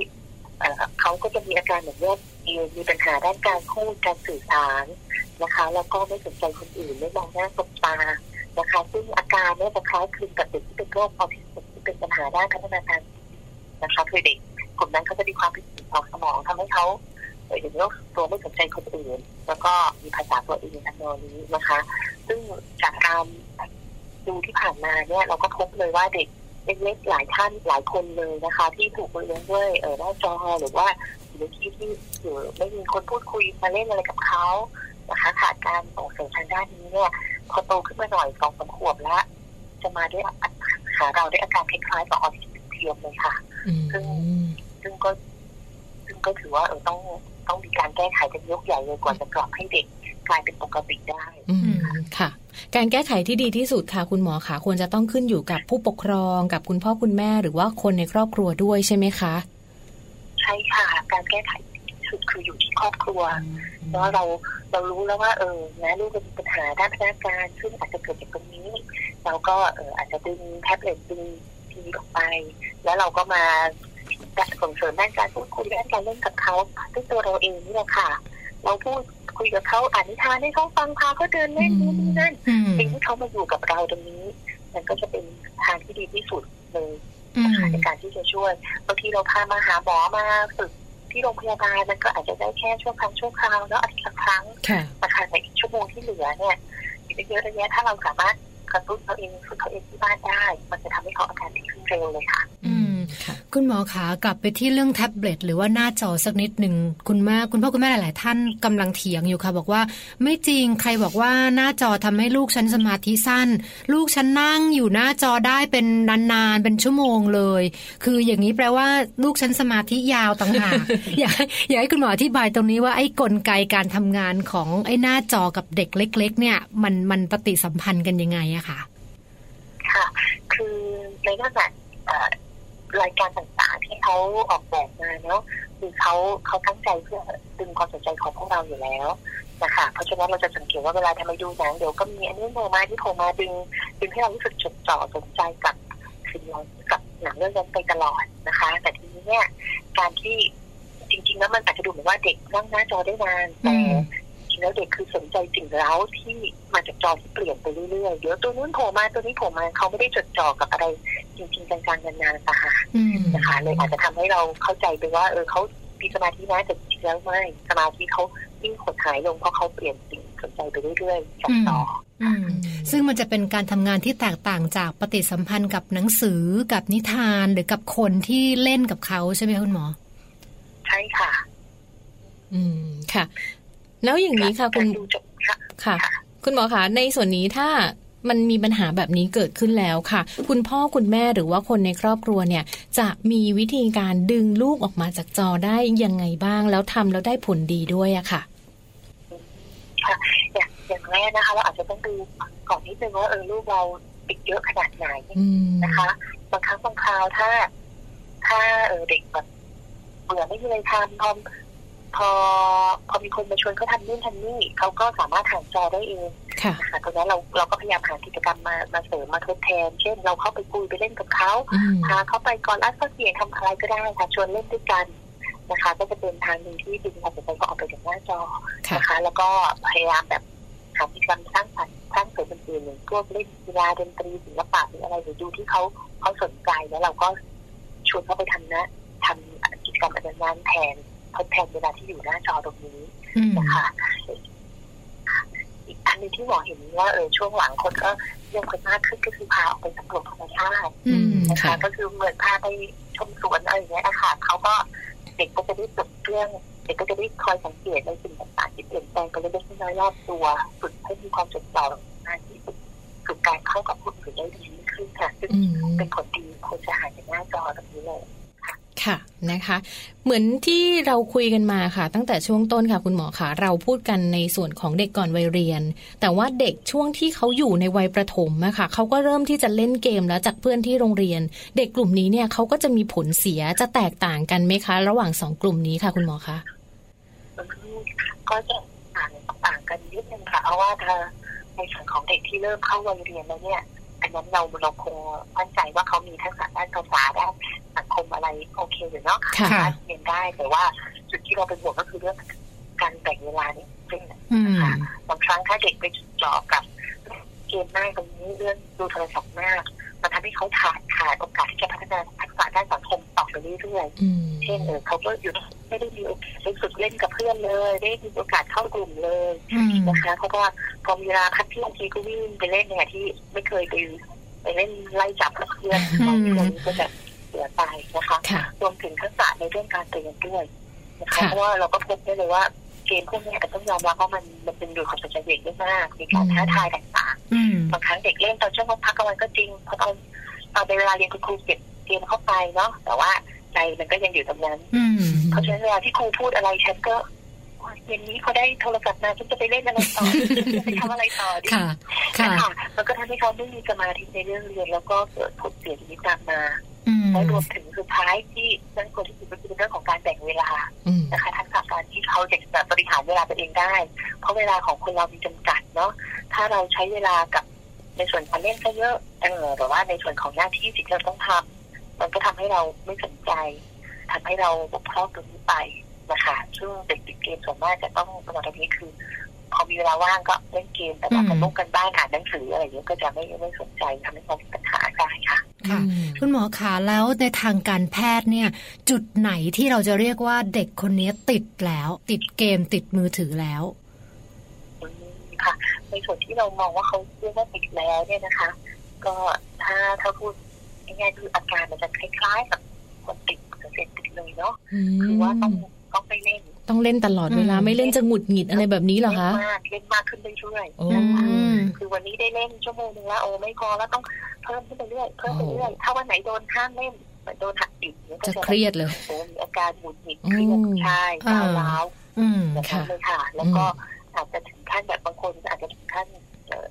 เขาก็จะมีอาการเหมือนว่ามีมีปัญหาด้านการพูดการสื่อสารนะคะ แล้วก็ไม่สนใจคนอื่นไม่มองหน้าสบตานะคะ ซึ่งอาการเนี่ยจะคล้ายคลึงกับเด็กที่เป็นโรคออทิสติกที่เป็นปัญหาด้านพัฒนาการนะคะคือเด็กกลุ่มนั้นเขาจะมีความผิดปกติของสมองทำให้เขาเอ่ออย่างโรคตัวไม่สนใจคนอื่น แล้วก็มีภาษาตัวเองทำนนี้นะคะ ซึ่งจากการ ดูที่ผ่านมาเนี่ยเราก็พบเลยว่าเด็กเล็กๆหลายท่านหลายคนเลยนะคะ ที่ถูกเลี้ยงด้วยเออหน้าจอหรือว่าอยู่ในที่ที่อยู่ไม่มีคนพูดคุยมาเล่นอะไรกับเขานะคะขาดการส่งเสริมทางด้านนี้เนี่ยพอโตขึ้นมาหน่อยสองสามขวบแล้วจะมาด้วยอาหาเราด้วยอาการคล้ายๆกับออทิสติกเทียมเลยค่ะอืมซึ่งก็ ซึ่งก็ถือว่าเออต้องต้องมีการแก้ไขกันยกใหญ่เลยกว่าจะกลับให้เด็ก กลายเป็นปกติได้อืมค่ะ การแก้ไขที่ดีที่สุดค่ะ คุณหมอคะควรจะต้องขึ้นอยู่กับผู้ปกครองกับคุณพ่อคุณแม่หรือว่าคนในครอบครัวด้วยใช่ไหมคะ ใช่ค่ะ การแก้ไขที่สุดคืออยู่ที่ครอบครัวเพราะเราเรารู้แล้วว่าเออนะลูกมีปัญหาด้านพัฒนาการซึ่งอาจจะเกิดจากตรงนี้ เราก็เอออาจจะดึงแท็บเล็ตดึงทีวีออกไป แล้วเราก็มาส่งเสริมด้านการพูดคุยด้านการเล่นกับเขาด้วยตัวเราเองนี่แหละค่ะ เราพูด คุยกับเขาอ่านนิทานให้เขาฟังพาเขาเดินเล่นนู่นนี่นั่นอืมสิ่งที่เขามาอยู่กับเราตรงนี้ มันก็จะเป็นทางที่ดีที่สุดเลยอืมในการที่จะช่วยบางทีเราพามาหาหมอมาฝึกที่โรงพยาบาลมันก็อาจจะได้แค่ชั่วครั้งชั่วคราวแล้วอาทิตย์ละครั้งค่ะนะคะในอีกชั่วโมงที่เหลือเนี่ยอีกเยอะระยะถ้าเราสามารถ กระตุ้นเขาเองฝึกเขาเองที่บ้านได้ มันจะทำให้เขาอาการดีขึ้นเร็วเลยค่ะ อืมค่ะคุณหมอขากลับไปที่เรื่องแท็บเล็ตหรือว่าหน้าจอสักนิดหนึ่งคุณแม่คุณพ่อคุณแม่หลาย ๆ ท่านกำลังเถียงอยู่ค่ะ บอกว่าไม่จริงใครบอกว่าหน้าจอทำให้ลูกฉันสมาธิสั้น ลูกฉันนั่งอยู่หน้าจอได้เป็นนาน ๆ เป็นชั่วโมงเลย คืออย่างนี้แปลว่าลูกฉันสมาธิยาวต่างหากอยากให้อยากให้คุณหมออธิบายตรงนี้ว่าไอ้กลไกการทำงานของไอ้หน้าจอกับเด็กเล็ก ๆ เนี่ยมันมันปฏิสัมพันธ์กันยังไงอะค่ะ ค่ะ คือในเรื่องแบบเอ่อรายการต่างๆที่เขาออกแบบมาเนาะคือเขาเขาตั้งใจเพื่อดึงความสนใจของพวกเราอยู่แล้วนะคะเพราะฉะนั้นเราจะสังเกตว่าเวลาทำไมดูหนังเดี๋ยวก็มีอันนี้โผล่มาที่โผล่มาดึงดึงให้เรารู้สึกจดจ่อสนใจกับสิ่งนั้นกับหนังเรื่องนั้นไปตลอดนะคะ แต่ทีนี้เนี่ยการที่จริง ๆ แล้วมันอาจจะดูเหมือนว่าเด็กนั่งหน้าจอได้นานแต่อืมจ ริงๆแล้วเด็กคือสนใจสิ่งเร้าที่มาจากจอที่เปลี่ยนไปเรื่อยๆ เดี๋ยวตัวนู้นโผล่มาตัวนี้โผล่มาเขาไม่ได้จดจ่อกับอะไรจริงๆจังๆนานๆนะคะอืมนะคะเลยอาจจะทำให้เราเข้าใจไปว่า เออเขามีสมาธินะแต่จริงๆแล้วไม่สมาธิเขายิ่งหดหายลงเพราะเขาเปลี่ยนสิ่งสนใจไปเรื่อยๆจากจออืมซึ่งมันจะเป็นการทำงานที่แตกต่างจากปฏิสัมพันธ์กับหนังสือกับนิทานหรือกับคนที่เล่นกับเขาใช่ไหมคะคุณหมอ ใช่ค่ะ อืมค่ะ แล้วอย่างนี้ค่ะคุณการดูจบค่ะค่ะ คุณหมอคะในส่วนนี้ถ้ามันมีปัญหาแบบนี้เกิดขึ้นแล้วค่ะ คุณพ่อคุณแม่หรือว่าคนในครอบครัวเนี่ย จะมีวิธีการดึงลูกออกมาจากจอได้ยังไงบ้าง แล้วทำแล้วได้ผลดีด้วยอะค่ะค่ะอย่างอย่างแรกนะคะ เราอาจจะต้องดูก่อนนิดนึงว่าเออลูกเราติดเยอะขนาดไหนอืมนะคะบางครั้งบางคราวถ้า ถ้าเออเด็กแบบเบื่อไม่มีอะไรทำพอ พอพอมีคนมาชวนเขาทำนู่นทำนี่เขาก็สามารถห่างจอได้เองค่ะนะคะตรงนั้นเราเราก็พยายามหากิจกรรมมามาเสริมมาทดแทน เช่น เราเข้าไปคุยไปเล่นกับเขาอืมพาเขาไปก่อนรัดก็เสียงทำอะไรก็ได้ค่ะชวนเล่นด้วยกันนะคะ ก็จะเป็นทางหนึ่งที่ดึงความสนใจเขาออกไปจากหน้าจอค่ะนะคะ แล้วก็พยายามแบบหากิจกรรมสร้างสรรค์สร้างเสริมอื่นๆอย่างพวกเล่นกีฬาดนตรีศิลปะหรืออะไรหรือดูที่เขาเขาสนใจแล้วเราก็ชวนเขาไปทำนะทำกิจกรรมอันนั้นๆแทน ทดแทนเวลาที่อยู่หน้าจอตรงนี้อืมนะคะอีกอันหนึงที่หมอเห็นว่าเออช่วงหลังคนก็เรื่องคนมากขึ้นก็คือพาออกไปสำรวจธรรมชาติอืมนะคะค่ะก็คือเหมือนพาไปชมสวนอะไรอย่างเงี้ยนะคะเขาก็เด็กก็จะได้ฝึกเรื่องเด็กก็จะได้คอยสังเกตในสิ่งต่างๆที่เปลี่ยนแปลงไปเล็กๆน้อยๆรอบตัวฝึกให้มีความจดจ่อมากที่สุดฝึกการเข้ากับผู้อื่นได้ดีขึ้นค่ะซึ่งอืมเป็นผลดีควรจะหายจากหน้าจอตรงนี้เลย ค่ะนะคะเหมือนที่เราคุยกันมาค่ะ ตั้งแต่ช่วงต้นค่ะคุณหมอค่ะเราพูดกันในส่วนของเด็กก่อนวัยเรียน แต่ว่าเด็กช่วงที่เขาอยู่ในวัยประถมอะค่ะเขาก็เริ่มที่จะเล่นเกมแล้วจากเพื่อนที่โรงเรียน เด็กกลุ่มนี้เนี่ยเขาก็จะมีผลเสียจะแตกต่างกันไหมคะ ระหว่างสองกลุ่มนี้ค่ะ คุณหมอคะก็จะต่างต่างกันนิดนึงค่ะเพราะว่าถ้าในส่วนของเด็กที่เริ่มเข้าวัยเรียนแล้วเนี่ย อันนั้นเราเราคงมั่นใจว่าเขามีทักษะด้านภาษาด้านสังคมอะไรโอเคอยู่เนาะค่ะสามารถเรียนได้แต่ว่าจุดที่เราเป็นห่วงก็คือเรื่องการแบ่งเวลานี่ซึ่งอืมค่ะบางครั้งถ้าเด็กไปจ่อกับเกมมากตรงนี้เรื่องดูโทรศัพท์มาก มันทำให้เขาขาดขาดโอกาสที่จะพัฒนาทักษะด้านสังคมต่อไปเรื่อยๆอืมเช่นเออเขาก็อยู่ไม่ได้มีโอกาสไปฝึกเล่นกับเพื่อนเลย ได้มีโอกาสเข้ากลุ่มเลยอืมนะคะเพราะว่าพอมีเวลาพักเที่ยงทีก็วิ่งไปเล่นเนี่ยที่ไม่เคยไปไปเล่นไล่จับกับเพื่อนอืมบางคนก็จะเสียไปนะคะค่ะรวมถึงทักษะในเรื่องการเรียนด้วยนะคะค่ะเพราะว่าเราก็พบได้เลยว่าเกมพวกเนี้ยต้องยอมรับว่ามันมันเป็นดูดความสนใจเด็กได้มากมีการท้าทายต่างอืมๆ บางครั้งเด็กเล่นตอนช่วงพักกลางวันก็จริงพอตอนตอนเวลาเรียนคุณครูเก็บเกมเข้าไปเนาะแต่ว่าใจมันก็ยังอยู่ตรงนั้นอืมเพราะฉะนั้นเวลาที่ครูพูดอะไรฉันก็โอ๊ยเย็นนี้เขาได้โทรศัพท์มาฉันจะไปเล่นอะไรต่อจะไปทำอะไรต่อดีค่ะค่ะนะคะมันก็ทำให้เขาไม่มีสมาธิในเรื่องเรียน แล้วก็เกิดผลเสียชีวิตตามมาอืมและรวมถึงสุดท้ายที่นั่นคนที่สุดก็คือเรื่องของการแบ่งเวลาอืมนะคะทักษะการที่เขาจะแบบบริหารเวลาตัวเองได้ เพราะเวลาของคนเรามีจำกัดเนาะถ้าเราใช้เวลากับ ในส่วนการเล่นก็เยอะเออแต่ว่าในส่วนของหน้าที่สิ่งที่เราต้องทำมันก็ทำให้เราไม่สนใจทำให้เราบกพร่องตรงนี้ไปนะคะซึ่งเด็กติดเกมส่วนมากจะต้องตอนนี้คือ พอมีเวลาว่างก็เล่นเกมแต่ว่าอืมการลงกันบ้านอ่านหนังสืออะไรอย่างเงี้ยก็จะไม่ไม่สนใจทำให้เขามีปัญหาได้ค่ะค่ะคุณหมอคะแล้วในทางการแพทย์เนี่ย จุดไหนที่เราจะเรียกว่าเด็กคนนี้ติดแล้ว ติดเกมติดมือถือแล้วอืม ค่ะ ในส่วนที่เรามองว่าเขาเรียกว่าติดแล้วเนี่ยนะคะ ก็ถ้าถ้าพูดง่ายๆคืออาการมันจะคล้ายๆกับคนติดเสพติดเลยเนาะอืมคือว่าต้องต้องไปเล่น ต้องเล่นตลอดเวลาอืมไม่เล่นจะหงุดหงิดอะไรแบบนี้เหรอคะเล่นมากเล่นมากขึ้นเรื่อยโอ้ๆนะคะอืมคือวันนี้ได้เล่นชั่วโมงนึงแล้วโอ้ไม่พอแล้วต้องเพิ่มขึ้นไปเรื่อยเพิ่มไปเรื่อยถ้าวันไหนโดนห้ามเล่นเหมือนโดนหักดิบเนี่ยก็จะจะเครียดเลยโอ้มีอาการหงุดหงิดเครียดอืมใช่ก้าวร้าวอืมแบบนั้นเลยค่ะ แล้วก็ อาจจะถึงขั้นแบบบางคนอาจจะถึงขั้นเอ่อ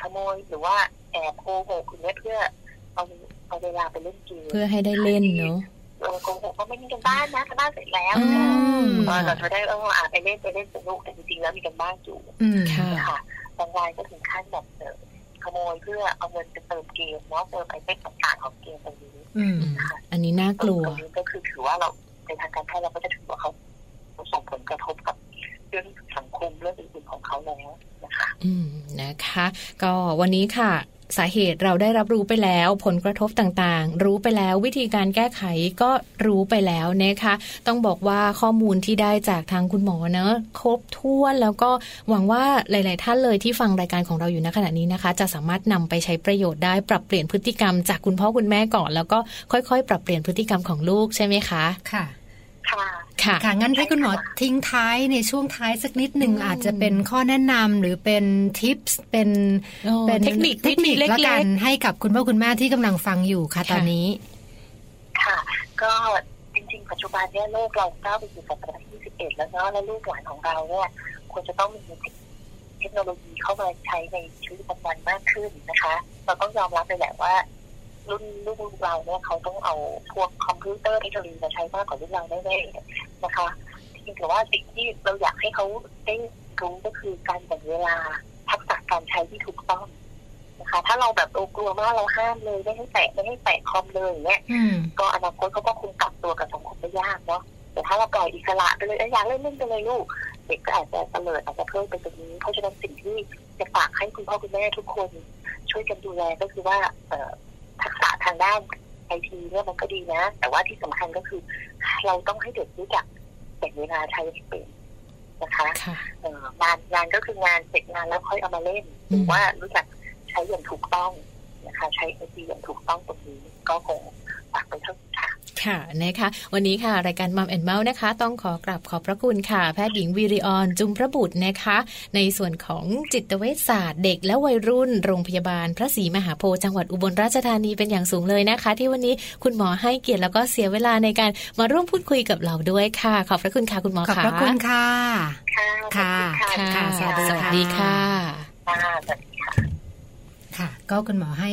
ขโมยหรือว่าแอบโกหกคุณเนี่ยเพื่อเอาเอาเวลาไปเล่นเกมเพื่อให้ได้เล่นเนาะเออโกหกว่าไม่มีกันบ้านนะกันบ้านเสร็จแล้วอืมเออเราจะได้เอออ่าไปเล่นไปเล่นสนุกแต่จริงๆแล้วมีกันบ้านอยู่อืมค่ะค่ะบางรายก็ถึงขั้นแบบเออขโมยเพื่อเอาเงินไปเติมเกมเนาะเติมไอเทมต่างๆของเกมตรงนี้อืมอืมอันนี้น่ากลัวตรงนี้ก็คือถือว่าเราในทางการแพทย์เราก็จะถือว่าเขาส่งผลกระทบกับเรื่องสังคมเรื่องอื่นๆของเขาแล้วนะคะอืมนะคะ ก็วันนี้ค่ะสาเหตุเราได้รับรู้ไปแล้ว ผลกระทบต่างๆ รู้ไปแล้ววิธีการแก้ไขก็รู้ไปแล้วนะคะต้องบอกว่าข้อมูลที่ได้จากทางคุณหมอเนอะครบถ้วนแล้วก็หวังว่าหลาย ๆ ท่านเลยที่ฟังรายการของเราอยู่ณขณะนี้นะคะ จะสามารถนำไปใช้ประโยชน์ได้ปรับเปลี่ยนพฤติกรรมจากคุณพ่อคุณแม่ก่อน แล้วก็ค่อย ๆ ปรับเปลี่ยนพฤติกรรมของลูกใช่ไหมคะค่ะค่ะ ค่ะค่ะงั้นให้คุณหมอทิ้งท้ายในช่วงท้ายสักนิดหนึ่งอืมอาจจะเป็นข้อแนะนำหรือเป็นทิปส์เป็นโอ้เป็นเทคนิคเทคนิควิธีเล็กๆละกันให้กับคุณพ่อคุณแม่ที่กำลังฟังอยู่ค่ะค่ะตอนนี้ ค่ะ ก็จริงๆ ปัจจุบันเนี่ยโลกเราก้าวไปสู่ศตวรรษที่21แล้วเนาะแล้วลูกหลานของเราเนี่ยควรจะต้องมีเทคโนโลยีเข้ามาใช้ในชีวิตประจำวันมากขึ้นนะคะ เราต้องยอมรับเลยแหละว่า รุ่นลูกเราเนี่ยเขาต้องเอาพวกคอมพิวเตอร์เทคโนโลยีมาใช้มากกว่ารุ่นเราแน่ๆนะคะเพียงแต่ว่าสิ่งที่เราอยากให้เขาได้รู้ก็คือการแบ่งเวลาทักษะการใช้ที่ถูกต้องนะคะ ถ้าเราแบบโอ้กลัวมากเราห้ามเลยไม่ให้แตะไม่ให้แตะคอมเลยอย่างเงี้ยอืมก็อนาคตเขาก็คงปรับตัวกับสังคมได้ยากเนาะแต่ถ้าเราปล่อยอิสระไปเลยเอ้ยอยากเล่นเล่นไปเลยลูกเด็กก็อาจจะเตลิดอาจจะเพลินไปตรงนี้ เพราะฉะนั้นสิ่งที่จะฝากให้คุณพ่อคุณแม่ทุกคน ช่วยกันดูแลก็คือว่าเอ่อ ทักษะทางด้านไอทีเนี่ยมันก็ดีนะ แต่ว่าที่สำคัญก็คือ เราต้องให้เด็กรู้จักแบ่งเวลาใช้ให้เป็นนะคะค่ะเอ่องานงานก็คืองานเสร็จงานแล้วค่อยเอามาเล่น หรือว่ารู้จักใช้อย่างถูกต้องนะคะ ใช้ไอทีอย่างถูกต้องตรงนี้ก็คงฝากไปเท่านี้ ค่ะค่ะนะคะวันนี้ค่ะ รายการมัมแอนเมาส์นะคะ ต้องขอกราบขอบพระคุณค่ะ แพทย์หญิงวีริออนจุมพระบุตรนะคะ ในส่วนของจิตเวชศาสตร์เด็กและวัยรุ่น โรงพยาบาลพระศรีมหาโพธิ์จังหวัดอุบลราชธานีเป็นอย่างสูงเลยนะคะ ที่วันนี้คุณหมอให้เกียรติแล้วก็เสียเวลาในการมาร่วมพูดคุยกับเราด้วยค่ะ ขอบพระคุณค่ะคุณหมอขอบค่ะพระคุณค่ะค่ะ ค่ะค่ะสวัสดีค่ะสวัสดีค่ะ ค่ะสวัสดีค่ะค่ะก็คุณหมอให้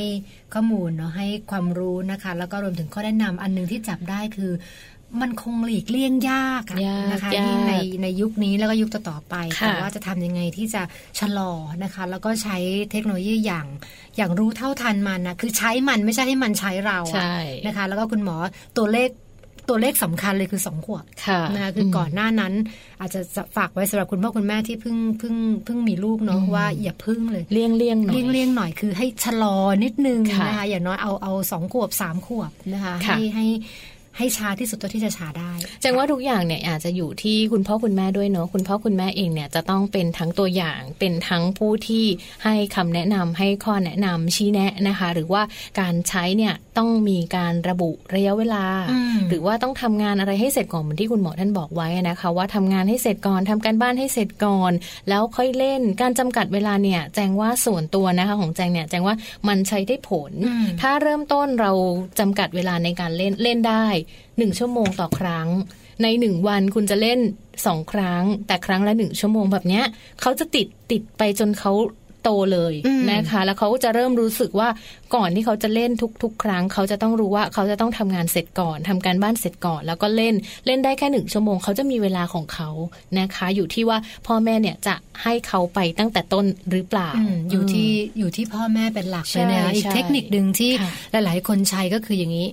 ข้อมูลเนาะให้ความรู้นะคะ แล้วก็รวมถึงข้อแนะนำอันหนึงที่จับได้คือ มันคงหลีกเลี่ยงยากอะยากนะคะยากยิ่งในในยุคนี้แล้วก็ยุคต่อๆไปค่ะแต่ว่าจะทำยังไงที่จะชะลอนะคะ แล้วก็ใช้เทคโนโลยีอย่างอย่างรู้เท่าทันมันนะคือใช้มันไม่ใช่ให้มันใช้เราอะใช่นะคะ แล้วก็คุณหมอตัวเลข ตัวเลขสำคัญเลยคือสองขวบค่ะนะคะคือก่อนหน้านั้น อาจจะฝากไว้สำหรับคุณพ่อคุณแม่ที่เพิ่งเพิ่งเพิ่งมีลูกเนาะอืมว่าอย่าพึ่งเลยเลี่ยงเลี่ยงหน่อยเลี่ยงเลี่ยงหน่อยคือให้ชะลอนิดนึงค่ะนะคะอย่างน้อยเอาเอาสองขวบสามขวบนะคะค่ะให้ให้ ให้ช้าที่สุดเท่าที่จะช้าได้แจ้งว่าทุกอย่างเนี่ยอาจจะอยู่ที่คุณพ่อคุณแม่ด้วยเนอะคุณพ่อคุณแม่เองเนี่ยจะต้องเป็นทั้งตัวอย่างเป็นทั้งผู้ที่ให้คำแนะนำให้ข้อแนะนำชี้แนะนะคะ หรือว่าการใช้เนี่ยต้องมีการระบุระยะเวลาอืมหรือว่าต้องทำงานอะไรให้เสร็จก่อนเหมือนที่คุณหมอท่านบอกไว้นะคะ ว่าทำงานให้เสร็จก่อนทำการบ้านให้เสร็จก่อน แล้วค่อยเล่นการจำกัดเวลาเนี่ยแจงว่าส่วนตัวนะคะ ของแจงเนี่ยแจงว่ามันใช้ได้ผลอืมถ้าเริ่มต้นเราจำกัดเวลาในการเล่นเล่นได้หนึ่งชั่วโมงต่อครั้ง ในหนึ่งวันคุณจะเล่นสองครั้ง แต่ครั้งละหนึ่งชั่วโมงแบบเนี้ยเขาจะติดติดไปจนเขา โตเลยอืมนะคะ แล้วเขาจะเริ่มรู้สึกว่าก่อนที่เขาจะเล่นทุก ๆ ครั้ง เขาจะต้องรู้ว่าเขาจะต้องทำงานเสร็จก่อนทำการบ้านเสร็จก่อน แล้วก็เล่นเล่นได้แค่หนึ่งชั่วโมง เขาจะมีเวลาของเขานะคะ อยู่ที่ว่าพ่อแม่เนี่ยจะให้เขาไปตั้งแต่ต้นหรือเปล่าอืมอยู่ที่อยู่ที่พ่อแม่เป็นหลักใช่เลยนะคะอีกใช่เทคนิคหนึ่งที่ค่ะหลาย ๆ คนใช้ก็คืออย่างนี้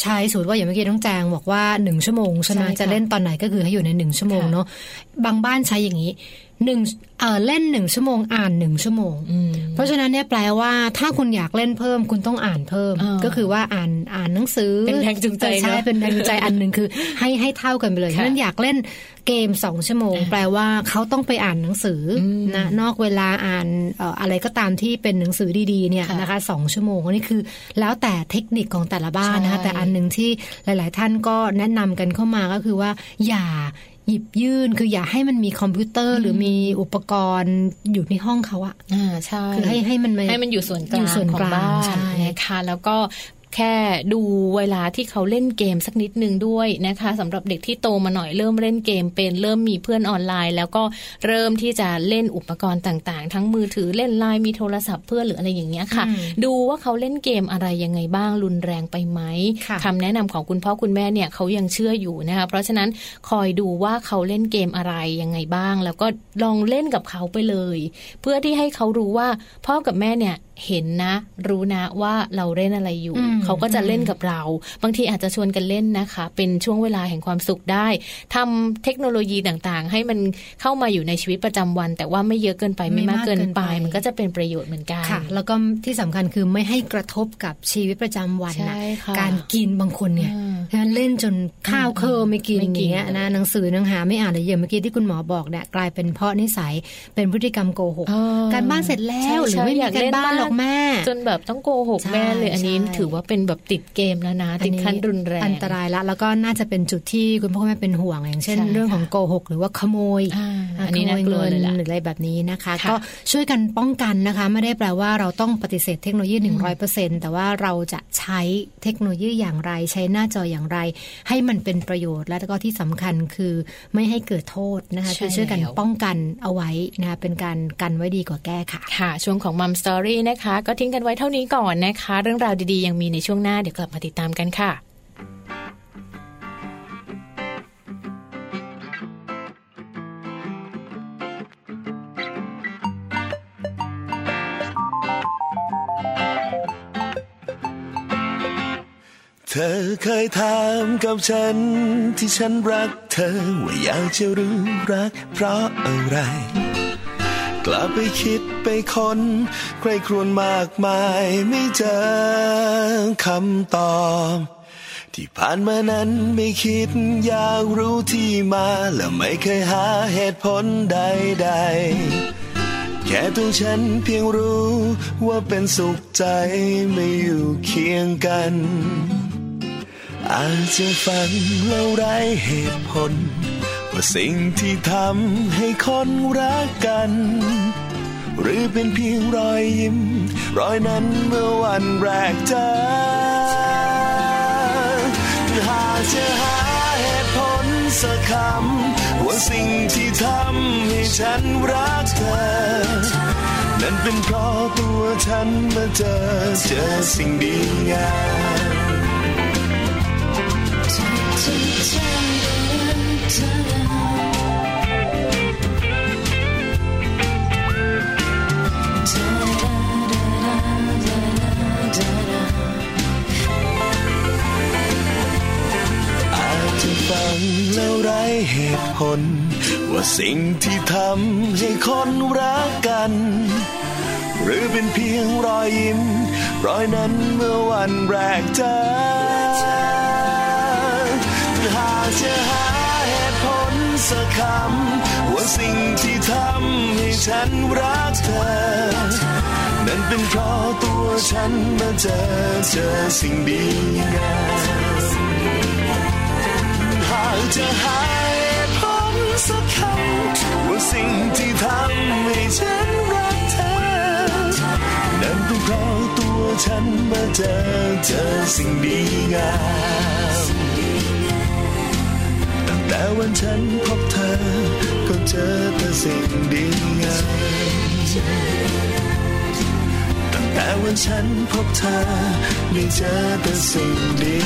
ใช้สูตรว่าอย่างเมื่อกี้น้องแจงบอกว่าหนึ่งชั่วโมงใช่ไหมใช่ค่ะจะเล่นตอนไหนก็คือให้อยู่ในหนึ่งชั่วโมงค่ะเนาะบางบ้านใช้อย่างนี้ หนึ่งเออเล่นหนึ่งชั่วโมงอ่านหนึ่งชั่วโมงอืมเพราะฉะนั้นเนี่ยแปลว่าถ้าคุณอยากเล่นเพิ่มคุณต้องอ่านเพิ่มอ่าก็คือว่าอ่านอ่านหนังสือเป็นแรงจูงใจใช่เนอะเป็นแรงจูงใจอันหนึ่งคือ ให้ให้เท่ากันไปเลยค่ะฉะนั้นอยากเล่นเกมสองชั่วโมงอ่าแปลว่าเขาต้องไปอ่านหนังสืออมนะนอกเวลาอ่านเอ่ออะไรก็ตามที่เป็นหนังสือดีๆเนี่ยค่ะนะคะสองชั่วโมงอันนี้คือ แล้วแต่เทคนิคของแต่ละบ้านนะคะใช่แต่อันหนึ่งที่หลาย ๆ ท่านก็แนะนำกันเข้ามาก็คือว่าอย่า หยิบยื่น คืออย่าให้มันมีคอมพิวเตอร์ หรือมีอุปกรณ์อยู่ในห้องเขาอะอ่าใช่คือให้ให้มันให้มันอยู่ส่วนกลางของบ้านใช่นะคะแล้วก็ แค่ดูเวลาที่เขาเล่นเกมสักนิดนึงด้วยนะคะสำหรับเด็กที่โตมาหน่อยเริ่มเล่นเกมเป็นเริ่มมีเพื่อนออนไลน์ แล้วก็เริ่มที่จะเล่นอุปกรณ์ต่างๆ ทั้งมือถือเล่นไลน์มีโทรศัพท์เพื่อนหรืออะไรอย่างเงี้ยค่ะอืมดูว่าเขาเล่นเกมอะไรยังไงบ้างรุนแรงไปไหมค่ะคำแนะนำของคุณพ่อคุณแม่เนี่ยเขายังเชื่ออยู่นะคะเพราะฉะนั้นคอยดูว่าเขาเล่นเกมอะไรยังไงบ้าง แล้วก็ลองเล่นกับเขาไปเลย เพื่อที่ให้เขารู้ว่าพ่อกับแม่เนี่ยเห็นนะ รู้นะว่าเราเล่นอะไรอยู่อืมเขาก็จะเล่นกับเรา บางทีอาจจะชวนกันเล่นนะคะ เป็นช่วงเวลาแห่งความสุขได้ทำเทคโนโลยีต่างๆ ให้มันเข้ามาอยู่ในชีวิตประจำวัน แต่ว่าไม่เยอะเกินไปไม่มากเกินไป มันก็จะเป็นประโยชน์เหมือนกันค่ะแล้วก็ที่สำคัญคือไม่ให้กระทบกับชีวิตประจำวันใช่นะค่ะการกินบางคนเนี่ยอ่านะเล่นจนข้าวเคอไม่กินไม่อกินย่างเงี้ยนะหนังสือหนังหาไม่อ่านเลยอย่างเมื่อกี้ที่คุณหมอบอกเนี่ยกลายเป็นเพราะนิสัยเป็นพฤติกรรมโกหกอ๋อการบ้านเสร็จแล้วใช่หรือไม่ใช่มีอยากการเล่นบ้านบ้านหรอกแม่ จนแบบต้องโกหกใช่แม่เลยอันนี้ใช่ถือว่าเป็นแบบติดเกมแล้วนะติดขั้นรุนแรงอันตรายละแล้วก็น่าจะเป็นจุดที่คุณพ่อคุณแม่เป็นห่วงอย่างเช่นใช่เรื่องของค่ะโกหกหรือว่าขโมยอ่าอะอันนี้ขโมน่ายกลัวเงินเลยล่ะหรืออะไรแบบนี้นะคะค่ะก็ช่วยกันป้องกันนะคะ ไม่ได้แปลว่าเราต้องปฏิเสธเทคโนโลยีหนึ่งร้อยเปอร์เซ็นแต่ว่าเราจะใช้เทคโนโลยีอย่างไร ใช้หน้าจออย่างไร ให้มันเป็นประโยชน์และก็ที่สำคัญคือไม่ให้เกิดโทษนะคะใช่คือช่วยกันแล้วป้องกันเอาไว้นะคะเป็นการกันไว้ดีกว่าแก้ค่ะค่ะ ช่วงของมัมสตอรี่นะคะ ก็ทิ้งกันไว้เท่านี้ก่อนนะคะ เรื่องราวดีๆ ยังมีในช่วงหน้าเดี๋ยวกลับมาติดตามกันค่ะเธอเคยถามกับฉันที่ฉันรักเธอว่าอยากจะรู้รักเพราะอะไร กลับไปคิดไปค้นใครครวญมากมายไม่เจอคำตอบ ที่ผ่านมานั้นไม่คิดอยากรู้ที่มา และไม่เคยหาเหตุผลใดๆ แค่ตัวฉันเพียงรู้ว่าเป็นสุขใจไม่อยู่เคียงกันอาจจะฟังแล้วไร้เหตุผล ว่าสิ่งที่ทำให้คนรักกัน หรือเป็นเพียงรอยยิ้ม รอยนั้นเมื่อวันแรกเจอหากจะหาเหตุผลสักคำว่าสิ่งที่ทำให้ฉันรักเธอ นั่นเป็นเพราะตัวฉันมาเจอเจอสิ่งดีงาม แล้วไร้เหตุผล ว่าสิ่งที่ทำให้คนรักกัน หรือเป็นเพียงรอยยิ้ม รอยนั้นเมื่อวันแรกเจอ คำว่าสิ่งที่ทำให้ฉันรักเธอ นั่นเป็นเพราะตัวฉันมาเจอเจอสิ่งดีงามหากจะหาเหตุผลสักคำว่าสิ่งที่ทำให้ฉันรักเธอ นั่นเป็นเพราะตัวฉันมาเจอเจอสิ่งดีงาม วันฉันพบเธอ ก็เจอแต่สิ่งดีงามตั้งแต่วันฉันพบเธอได้เจอแต่สิ่งดี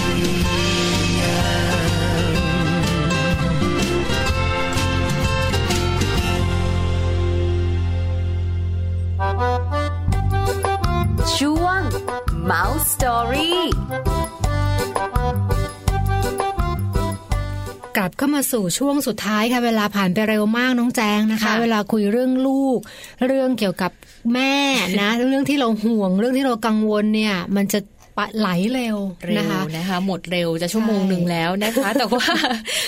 มาสู่ช่วงสุดท้ายค่ะเวลาผ่านไปเร็วมากน้องแจงนะคะค่ะเวลาคุยเรื่องลูก เรื่องเกี่ยวกับแม่นะ เรื่องที่เราห่วง เรื่องที่เรากังวลเนี่ย มันจะปะไหลเร็วเร็วนะคะนะคะหมดเร็วจะชั่วโมงใช่หนึ่งแล้วนะคะ แต่ว่า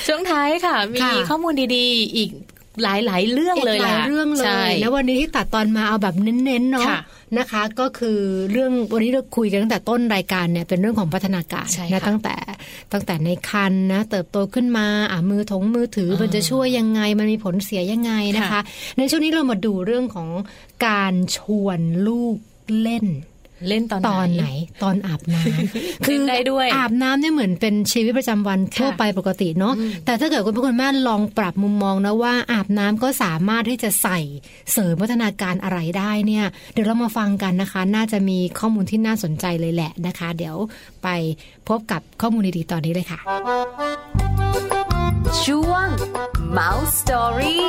ช่วงท้ายค่ะ มีค่ะข้อมูลดีๆ อีก หลาย ๆ เรื่องอีกเลยหลายล่ะเรื่องเลใช่ยแล้ววันนี้ที่ตัดตอนมาเอาแบบเน้นๆเนาะค่ะนะคะ ก็คือเรื่องวันนี้เราคุยกันตั้งแต่ต้นรายการเนี่ยเป็นเรื่องของพัฒนาการใช่นะค่ะตั้งแต่ตั้งแต่ในคันนะเติบโตขึ้นมาอะมือถงมือถือมันจะช่วยยังไงมันมีผลเสียยังไงนะคะค่ะในช่วงนี้เรามาดูเรื่องของการชวนลูกเล่น เล่นตอนตอนไหไหนนตอนอาบน้ำเล่นได้ด้วยอาบน้ำเนี่ยเหมือนเป็นชีวิตประจำวันทั่วไปปกติเนาะแต่ถ้าเกิดคุณพ่อคุณแม่ลองปรับมุมมองนะว่าอาบน้ำก็สามารถที่จะใส่เสริมพัฒนาการอะไรได้เนี่ย เดี๋ยวเรามาฟังกันนะคะ น่าจะมีข้อมูลที่น่าสนใจเลยแหละนะคะ เดี๋ยวไปพบกับข้อมูลดีๆตอนนี้เลยค่ะช่วง Mouse Story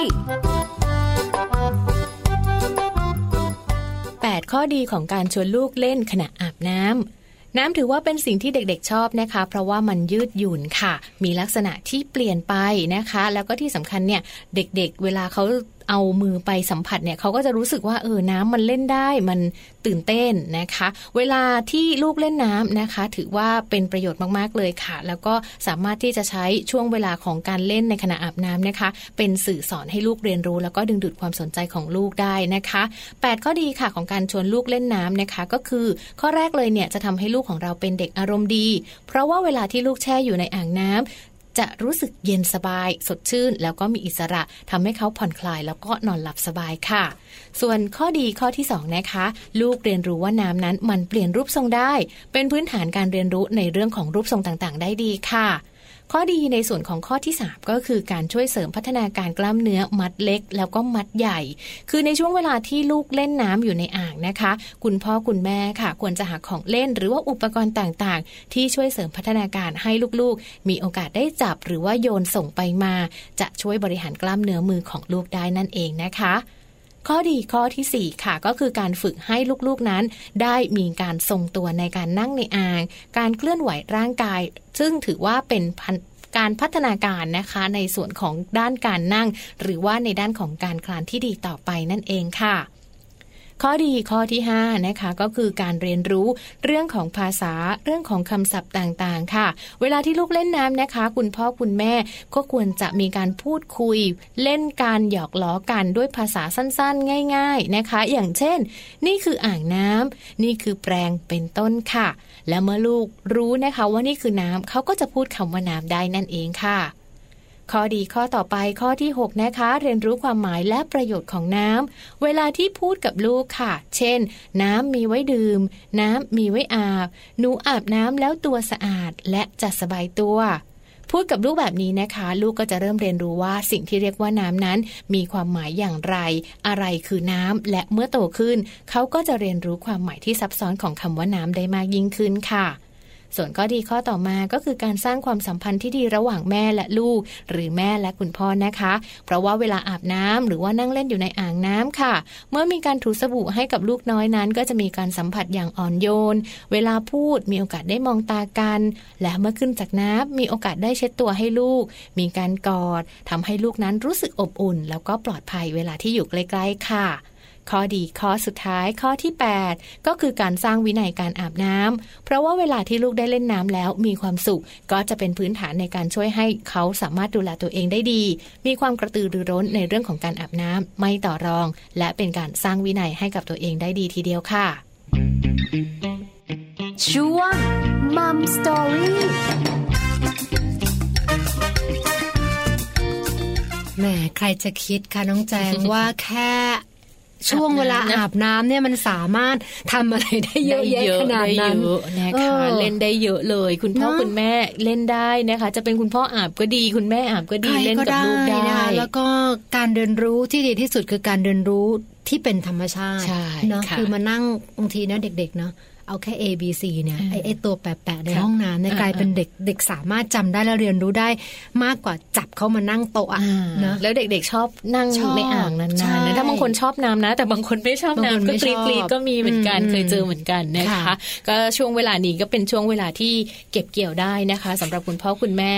8 ข้อดีของการชวนลูกเล่นขณะอาบน้ำ น้ำถือว่าเป็นสิ่งที่เด็กๆชอบนะคะ เพราะว่ามันยืดหยุ่นค่ะ มีลักษณะที่เปลี่ยนไปนะคะ แล้วก็ที่สำคัญเนี่ยเด็กๆ เวลาเขา เอามือไปสัมผัสเนี่ยเขาก็จะรู้สึกว่าเออน้ำมันเล่นได้มันตื่นเต้นนะคะ เวลาที่ลูกเล่นน้ำนะคะ ถือว่าเป็นประโยชน์มากๆเลยค่ะ แล้วก็สามารถที่จะใช้ช่วงเวลาของการเล่นในขณะอาบน้ำนะคะ เป็นสื่อสอนให้ลูกเรียนรู้ แล้วก็ดึงดูดความสนใจของลูกได้นะคะ 8 ข้อดีค่ะของการชวนลูกเล่นน้ำนะคะ ก็คือ ข้อแรกเลยเนี่ยจะทำให้ลูกของเราเป็นเด็กอารมณ์ดี เพราะว่าเวลาที่ลูกแช่อยู่ในอ่างน้ำ จะรู้สึกเย็นสบาย สดชื่น แล้วก็มีอิสระทำให้เขาผ่อนคลาย แล้วก็นอนหลับสบายค่ะ ส่วนข้อดีข้อที่2นะคะ ลูกเรียนรู้ว่าน้ำนั้นมันเปลี่ยนรูปทรงได้ เป็นพื้นฐานการเรียนรู้ในเรื่องของรูปทรงต่างๆ ได้ดีค่ะ ข้อดีในส่วนของข้อที่ 3 ก็คือการช่วยเสริมพัฒนาการกล้ามเนื้อมัดเล็ก แล้วก็มัดใหญ่ คือในช่วงเวลาที่ลูกเล่นน้ำอยู่ในอ่างนะคะ คุณพ่อคุณแม่ค่ะ ควรจะหาของเล่นหรือว่าอุปกรณ์ต่างๆ ที่ช่วยเสริมพัฒนาการให้ลูกๆ มีโอกาสได้จับหรือว่าโยนส่งไปมา จะช่วยบริหารกล้ามเนื้อมือของลูกได้นั่นเองนะคะ ข้อดีข้อทีสี่ 4 ค่ะ ก็คือการฝึกให้ลูกๆนั้น ได้มีการทรงตัวในการนั่งในอ่าง การเคลื่อนไหวร่างกาย ซึ่งถือว่าเป็นพันการพัฒนาการนะคะในส่วนของด้านการนั่ง หรือว่าในด้านของการคลานที่ดีต่อไปนั่นเองค่ะ ข้อดีข้อที่5นะคะก็คือการเรียนรู้เรื่องของภาษาเรื่องของคำศัพท์ต่างๆ ค่ะ เวลาที่ลูกเล่นน้ำนะคะ คุณพ่อคุณแม่ก็ควรจะมีการพูดคุย เล่นการหยอกล้อกันด้วยภาษาสั้นๆ ง่าย ๆนะคะ อย่างเช่น นี่คืออ่างน้ำนี่คือแปรงเป็นต้นค่ะ และเมื่อลูกรู้นะคะว่านี่คือน้ำเขาก็จะพูดคำว่าน้ำได้นั่นเองค่ะ ข้อดีข้อต่อไปข้อที่ 6 นะคะ เรียนรู้ความหมายและประโยชน์ของน้ำเวลาที่พูดกับลูกค่ะ เช่น น้ำมีไว้ดื่ม น้ำมีไว้อาบ หนูอาบน้ำแล้วตัวสะอาดและจะสบายตัวพูดกับลูกแบบนี้นะคะ ลูกก็จะเริ่มเรียนรู้ว่าสิ่งที่เรียกว่าน้ำนั้น มีความหมายอย่างไร อะไรคือน้ำและเมื่อโตขึ้น เขาก็จะเรียนรู้ความหมายที่ซับซ้อนของคำว่าน้ำได้มากยิ่งขึ้นค่ะ ส่วนข้อดีข้อต่อมาก็คือการสร้างความสัมพันธ์ที่ดีระหว่างแม่และลูก หรือแม่และคุณพ่อนะคะ เพราะว่าเวลาอาบน้ำหรือว่านั่งเล่นอยู่ในอ่างน้ำค่ะ เมื่อมีการถูสบู่ให้กับลูกน้อยนั้น ก็จะมีการสัมผัสอย่างอ่อนโยน เวลาพูดมีโอกาสได้มองตากัน และเมื่อขึ้นจากน้ำมีโอกาสได้เช็ดตัวให้ลูก มีการกอดทำให้ลูกนั้นรู้สึกอบอุ่น แล้วก็ปลอดภัยเวลาที่อยู่ใกล้ๆค่ะ ข้อดีข้อสุดท้ายข้อที่ 8 ก็คือการสร้างวินัยการอาบน้ำเพราะว่าเวลาที่ลูกได้เล่นน้ำแล้วมีความสุข ก็จะเป็นพื้นฐานในการช่วยให้เขาสามารถดูแลตัวเองได้ดี มีความกระตือรือร้นในเรื่องของการอาบน้ำไม่ต่อรอง และเป็นการสร้างวินัยให้กับตัวเองได้ดีทีเดียวค่ะช่วงมัมสตอรี่แหมใครจะคิดคะน้องแจงว่าแค่ ช่วงเวลาอาบน้ำเนี่ยมันสามารถทำอะไรได้เยอะแยะขนาดนั้นได้เยอะนะเอคะอเล่นได้เยอะเลย คุณพ่อเนอะคุณแม่เล่นได้นะคะ จะเป็นคุณพ่ออาบก็ดี คุณแม่อาบก็ดีใครเล่นกับลูกได้นะคะแล้วก็การเรียนรู้ที่ดีที่สุดคือการเรียนรู้ที่เป็นธรรมชาติใช่เนาะค่ะคือมานั่งบางทีนะเด็กๆเนาะ เอาแค่ A B C เนี่ยไอ้ไอ้ตัวแปะๆในค่ะห้องน้ำเนี่ยอ่ากลายเป็นเด็กเด็กสามารถจำได้และเรียนรู้ได้มากกว่าจับเขามานั่งโต๊ะอะอ่าเนาะแล้วเด็กๆชอบนั่งชอบในอ่างนาใช่นๆนะถ้าบางคนชอบน้ำนะ แต่บางคนไม่ชอบบางคนน้ำก็ไม่กรีชอบดๆก็มีเหมือนกันอืมเคยเจอเหมือนกันนะคะค่ะก็ช่วงเวลานี้ก็เป็นช่วงเวลาที่เก็บเกี่ยวได้นะคะสำหรับคุณพ่อคุณแม่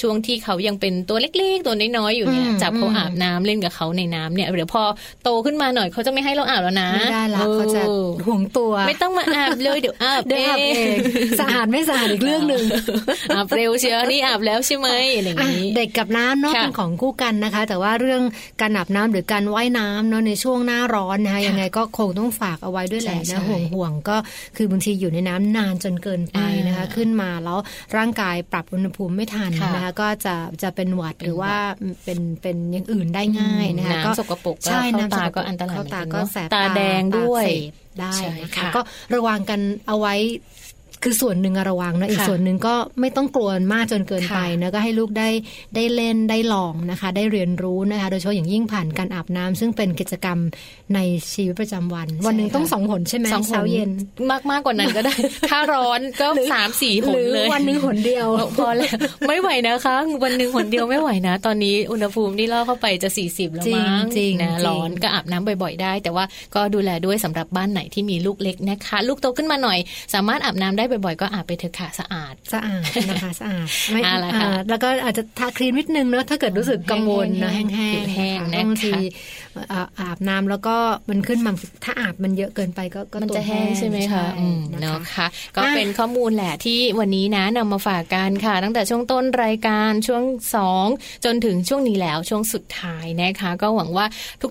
ช่วงที่เขายังเป็นตัวเล็กๆ ตัวน้อยๆอยู่เนี่ยอืมจับเขาอืมอาบน้ำเล่นกับเขาในน้ำเนี่ยเดี๋ยวพอโตขึ้นมาหน่อยเขาจะไม่ให้เราอาบแล้วนะไม่ได้ละเขาจะออห่วงตัว ไม่ต้องมาอาบเลยเดี๋ยวอาบเดี๋ยวอาบเองสะอาดไม่สะอาดอีกเรื่องหนึ่งอาบเร็วเชียวนี่อาบแล้วใช่ไหมอะไรอย่างอะนี้เด็กกับน้ำเนาะค่ะเป็นของคู่กันนะคะ แต่ว่าเรื่องการอาบน้ำหรือการว่ายน้ำเนาะในช่วงหน้าร้อนนะคะยังไงก็คงต้องฝากเอาไว้ด้วยแหละใช่นะใช่ห่วงห่วงๆก็คือบางทีอยู่ในน้ำนานจนเกินไปนะคะอ่าขึ้นมาแล้วร่างกายปรับอุณหภูมิไม่ทันค่ะนะคะก็จะจะเป็นหวัดเป็นหรือว่าหวัดเป็นเป็นอย่างอื่นได้ง่ายนะคะน้ำสกปรกก็ใช่เข้าน้ำตาสก็อันตรายเข้าตาเหมือนกันก็เนอะแสบตาแดงด้วยตาเสพ ได้ใช่นะคะค่ะก็ระวังกันเอาไว้ คือส่วนหนึ่งอะระวังนะอีกค่ะส่วนหนึ่งก็ไม่ต้องกลัวมากจนเกินไปค่ะนะก็ให้ลูกได้ได้เล่นได้ลองนะคะ ได้เรียนรู้นะคะ โดยเฉพาะอย่างยิ่งผ่านการอาบน้ำซึ่งเป็นกิจกรรมในชีวิตประจำวัน วันหนึ่งค่ะต้องสองหนใช่ไหมสองหนเช้าเย็นมากมากกว่านั้นก็ได้ ถ้าร้อนก็สามสี่หหนรือเลยวันหนึ่งหนเดียวพอแล้วไม่ไหวนะคะ วันหนึ่งหนเดียวไม่ไหวนะ ตอนนี้อุณหภูมิที่ล่อเข้าไปจะสี่สิบแล้วจริงมั้งจริงนะจริงร้อนก็อาบน้ำบ่อย ๆ ได้ แต่ว่าก็ดูแลด้วยสำหรับบ้านไหนที่มีลูกเล็กนะคะ ลูกโตขึ้นมาหน่อย สามารถอาบน้ำได้บ่อยๆ ก็อาบไปเถอะค่ะสะอาด สะอาดนะคะสะอาดไม่เอาละค่ะอ่าแล้วก็อาจจะทาครีมนิดนึงเนอะถ้าเกิดรู้สึกกังวลนะแห้แห้งงๆๆแห้งๆนะคะบางทีเอ่ออาบน้ำแล้วก็มันขึ้นมาถ้าอาบมันเยอะเกินไปก็ก็มันตัวจะแห้งใช่ไหมคะอืมนะเนาะคะค่ะก็อะเป็นข้อมูลแหละที่วันนี้นะนำมาฝากกันค่ะ ตั้งแต่ช่วงต้นรายการช่วง 2 จนถึงช่วงนี้แล้วช่วงสุดท้ายนะคะ ก็หวังว่า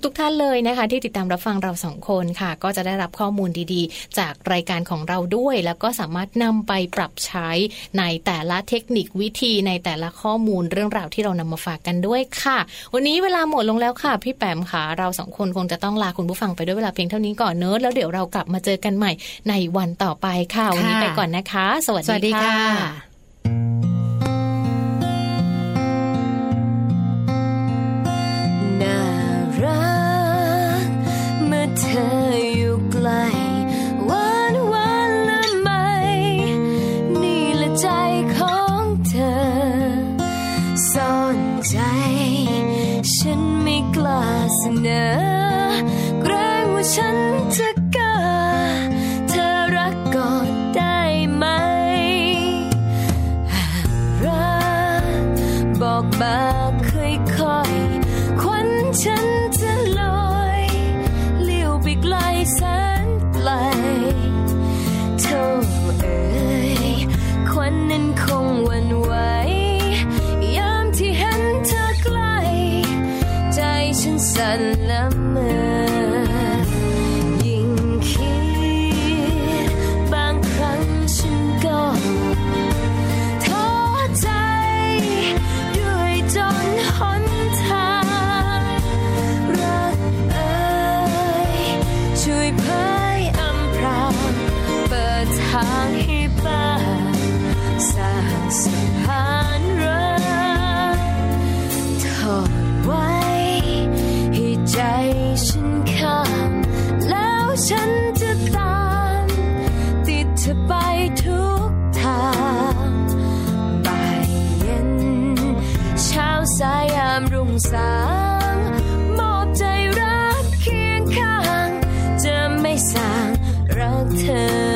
ทุกๆทท่านเลยนะคะ ที่ติดตามรับฟังเราสองคนค่ะ ก็จะได้รับข้อมูลดีๆ จากรายการของเราด้วย แล้วก็สามารถนำไปปรับใช้ในแต่ละเทคนิควิธีในแต่ละข้อมูลเรื่องราวที่เรานำมาฝากกันด้วยค่ะ วันนี้เวลาหมดลงแล้วค่ะ พี่แปมค่ะ เราสองคนคงจะต้องลาคุณผู้ฟังไปด้วยเวลาเพียงเท่านี้ก่อนเนอะแล้วเดี๋ยวเรากลับมาเจอกันใหม่ในวันต่อไปค่ะ วันนี้ไปก่อนนะคะ สวัสสวัสดีดีค่ะามรุ่งสางมอบใจรักเคียงข้าง จะไม่สางรักเธอ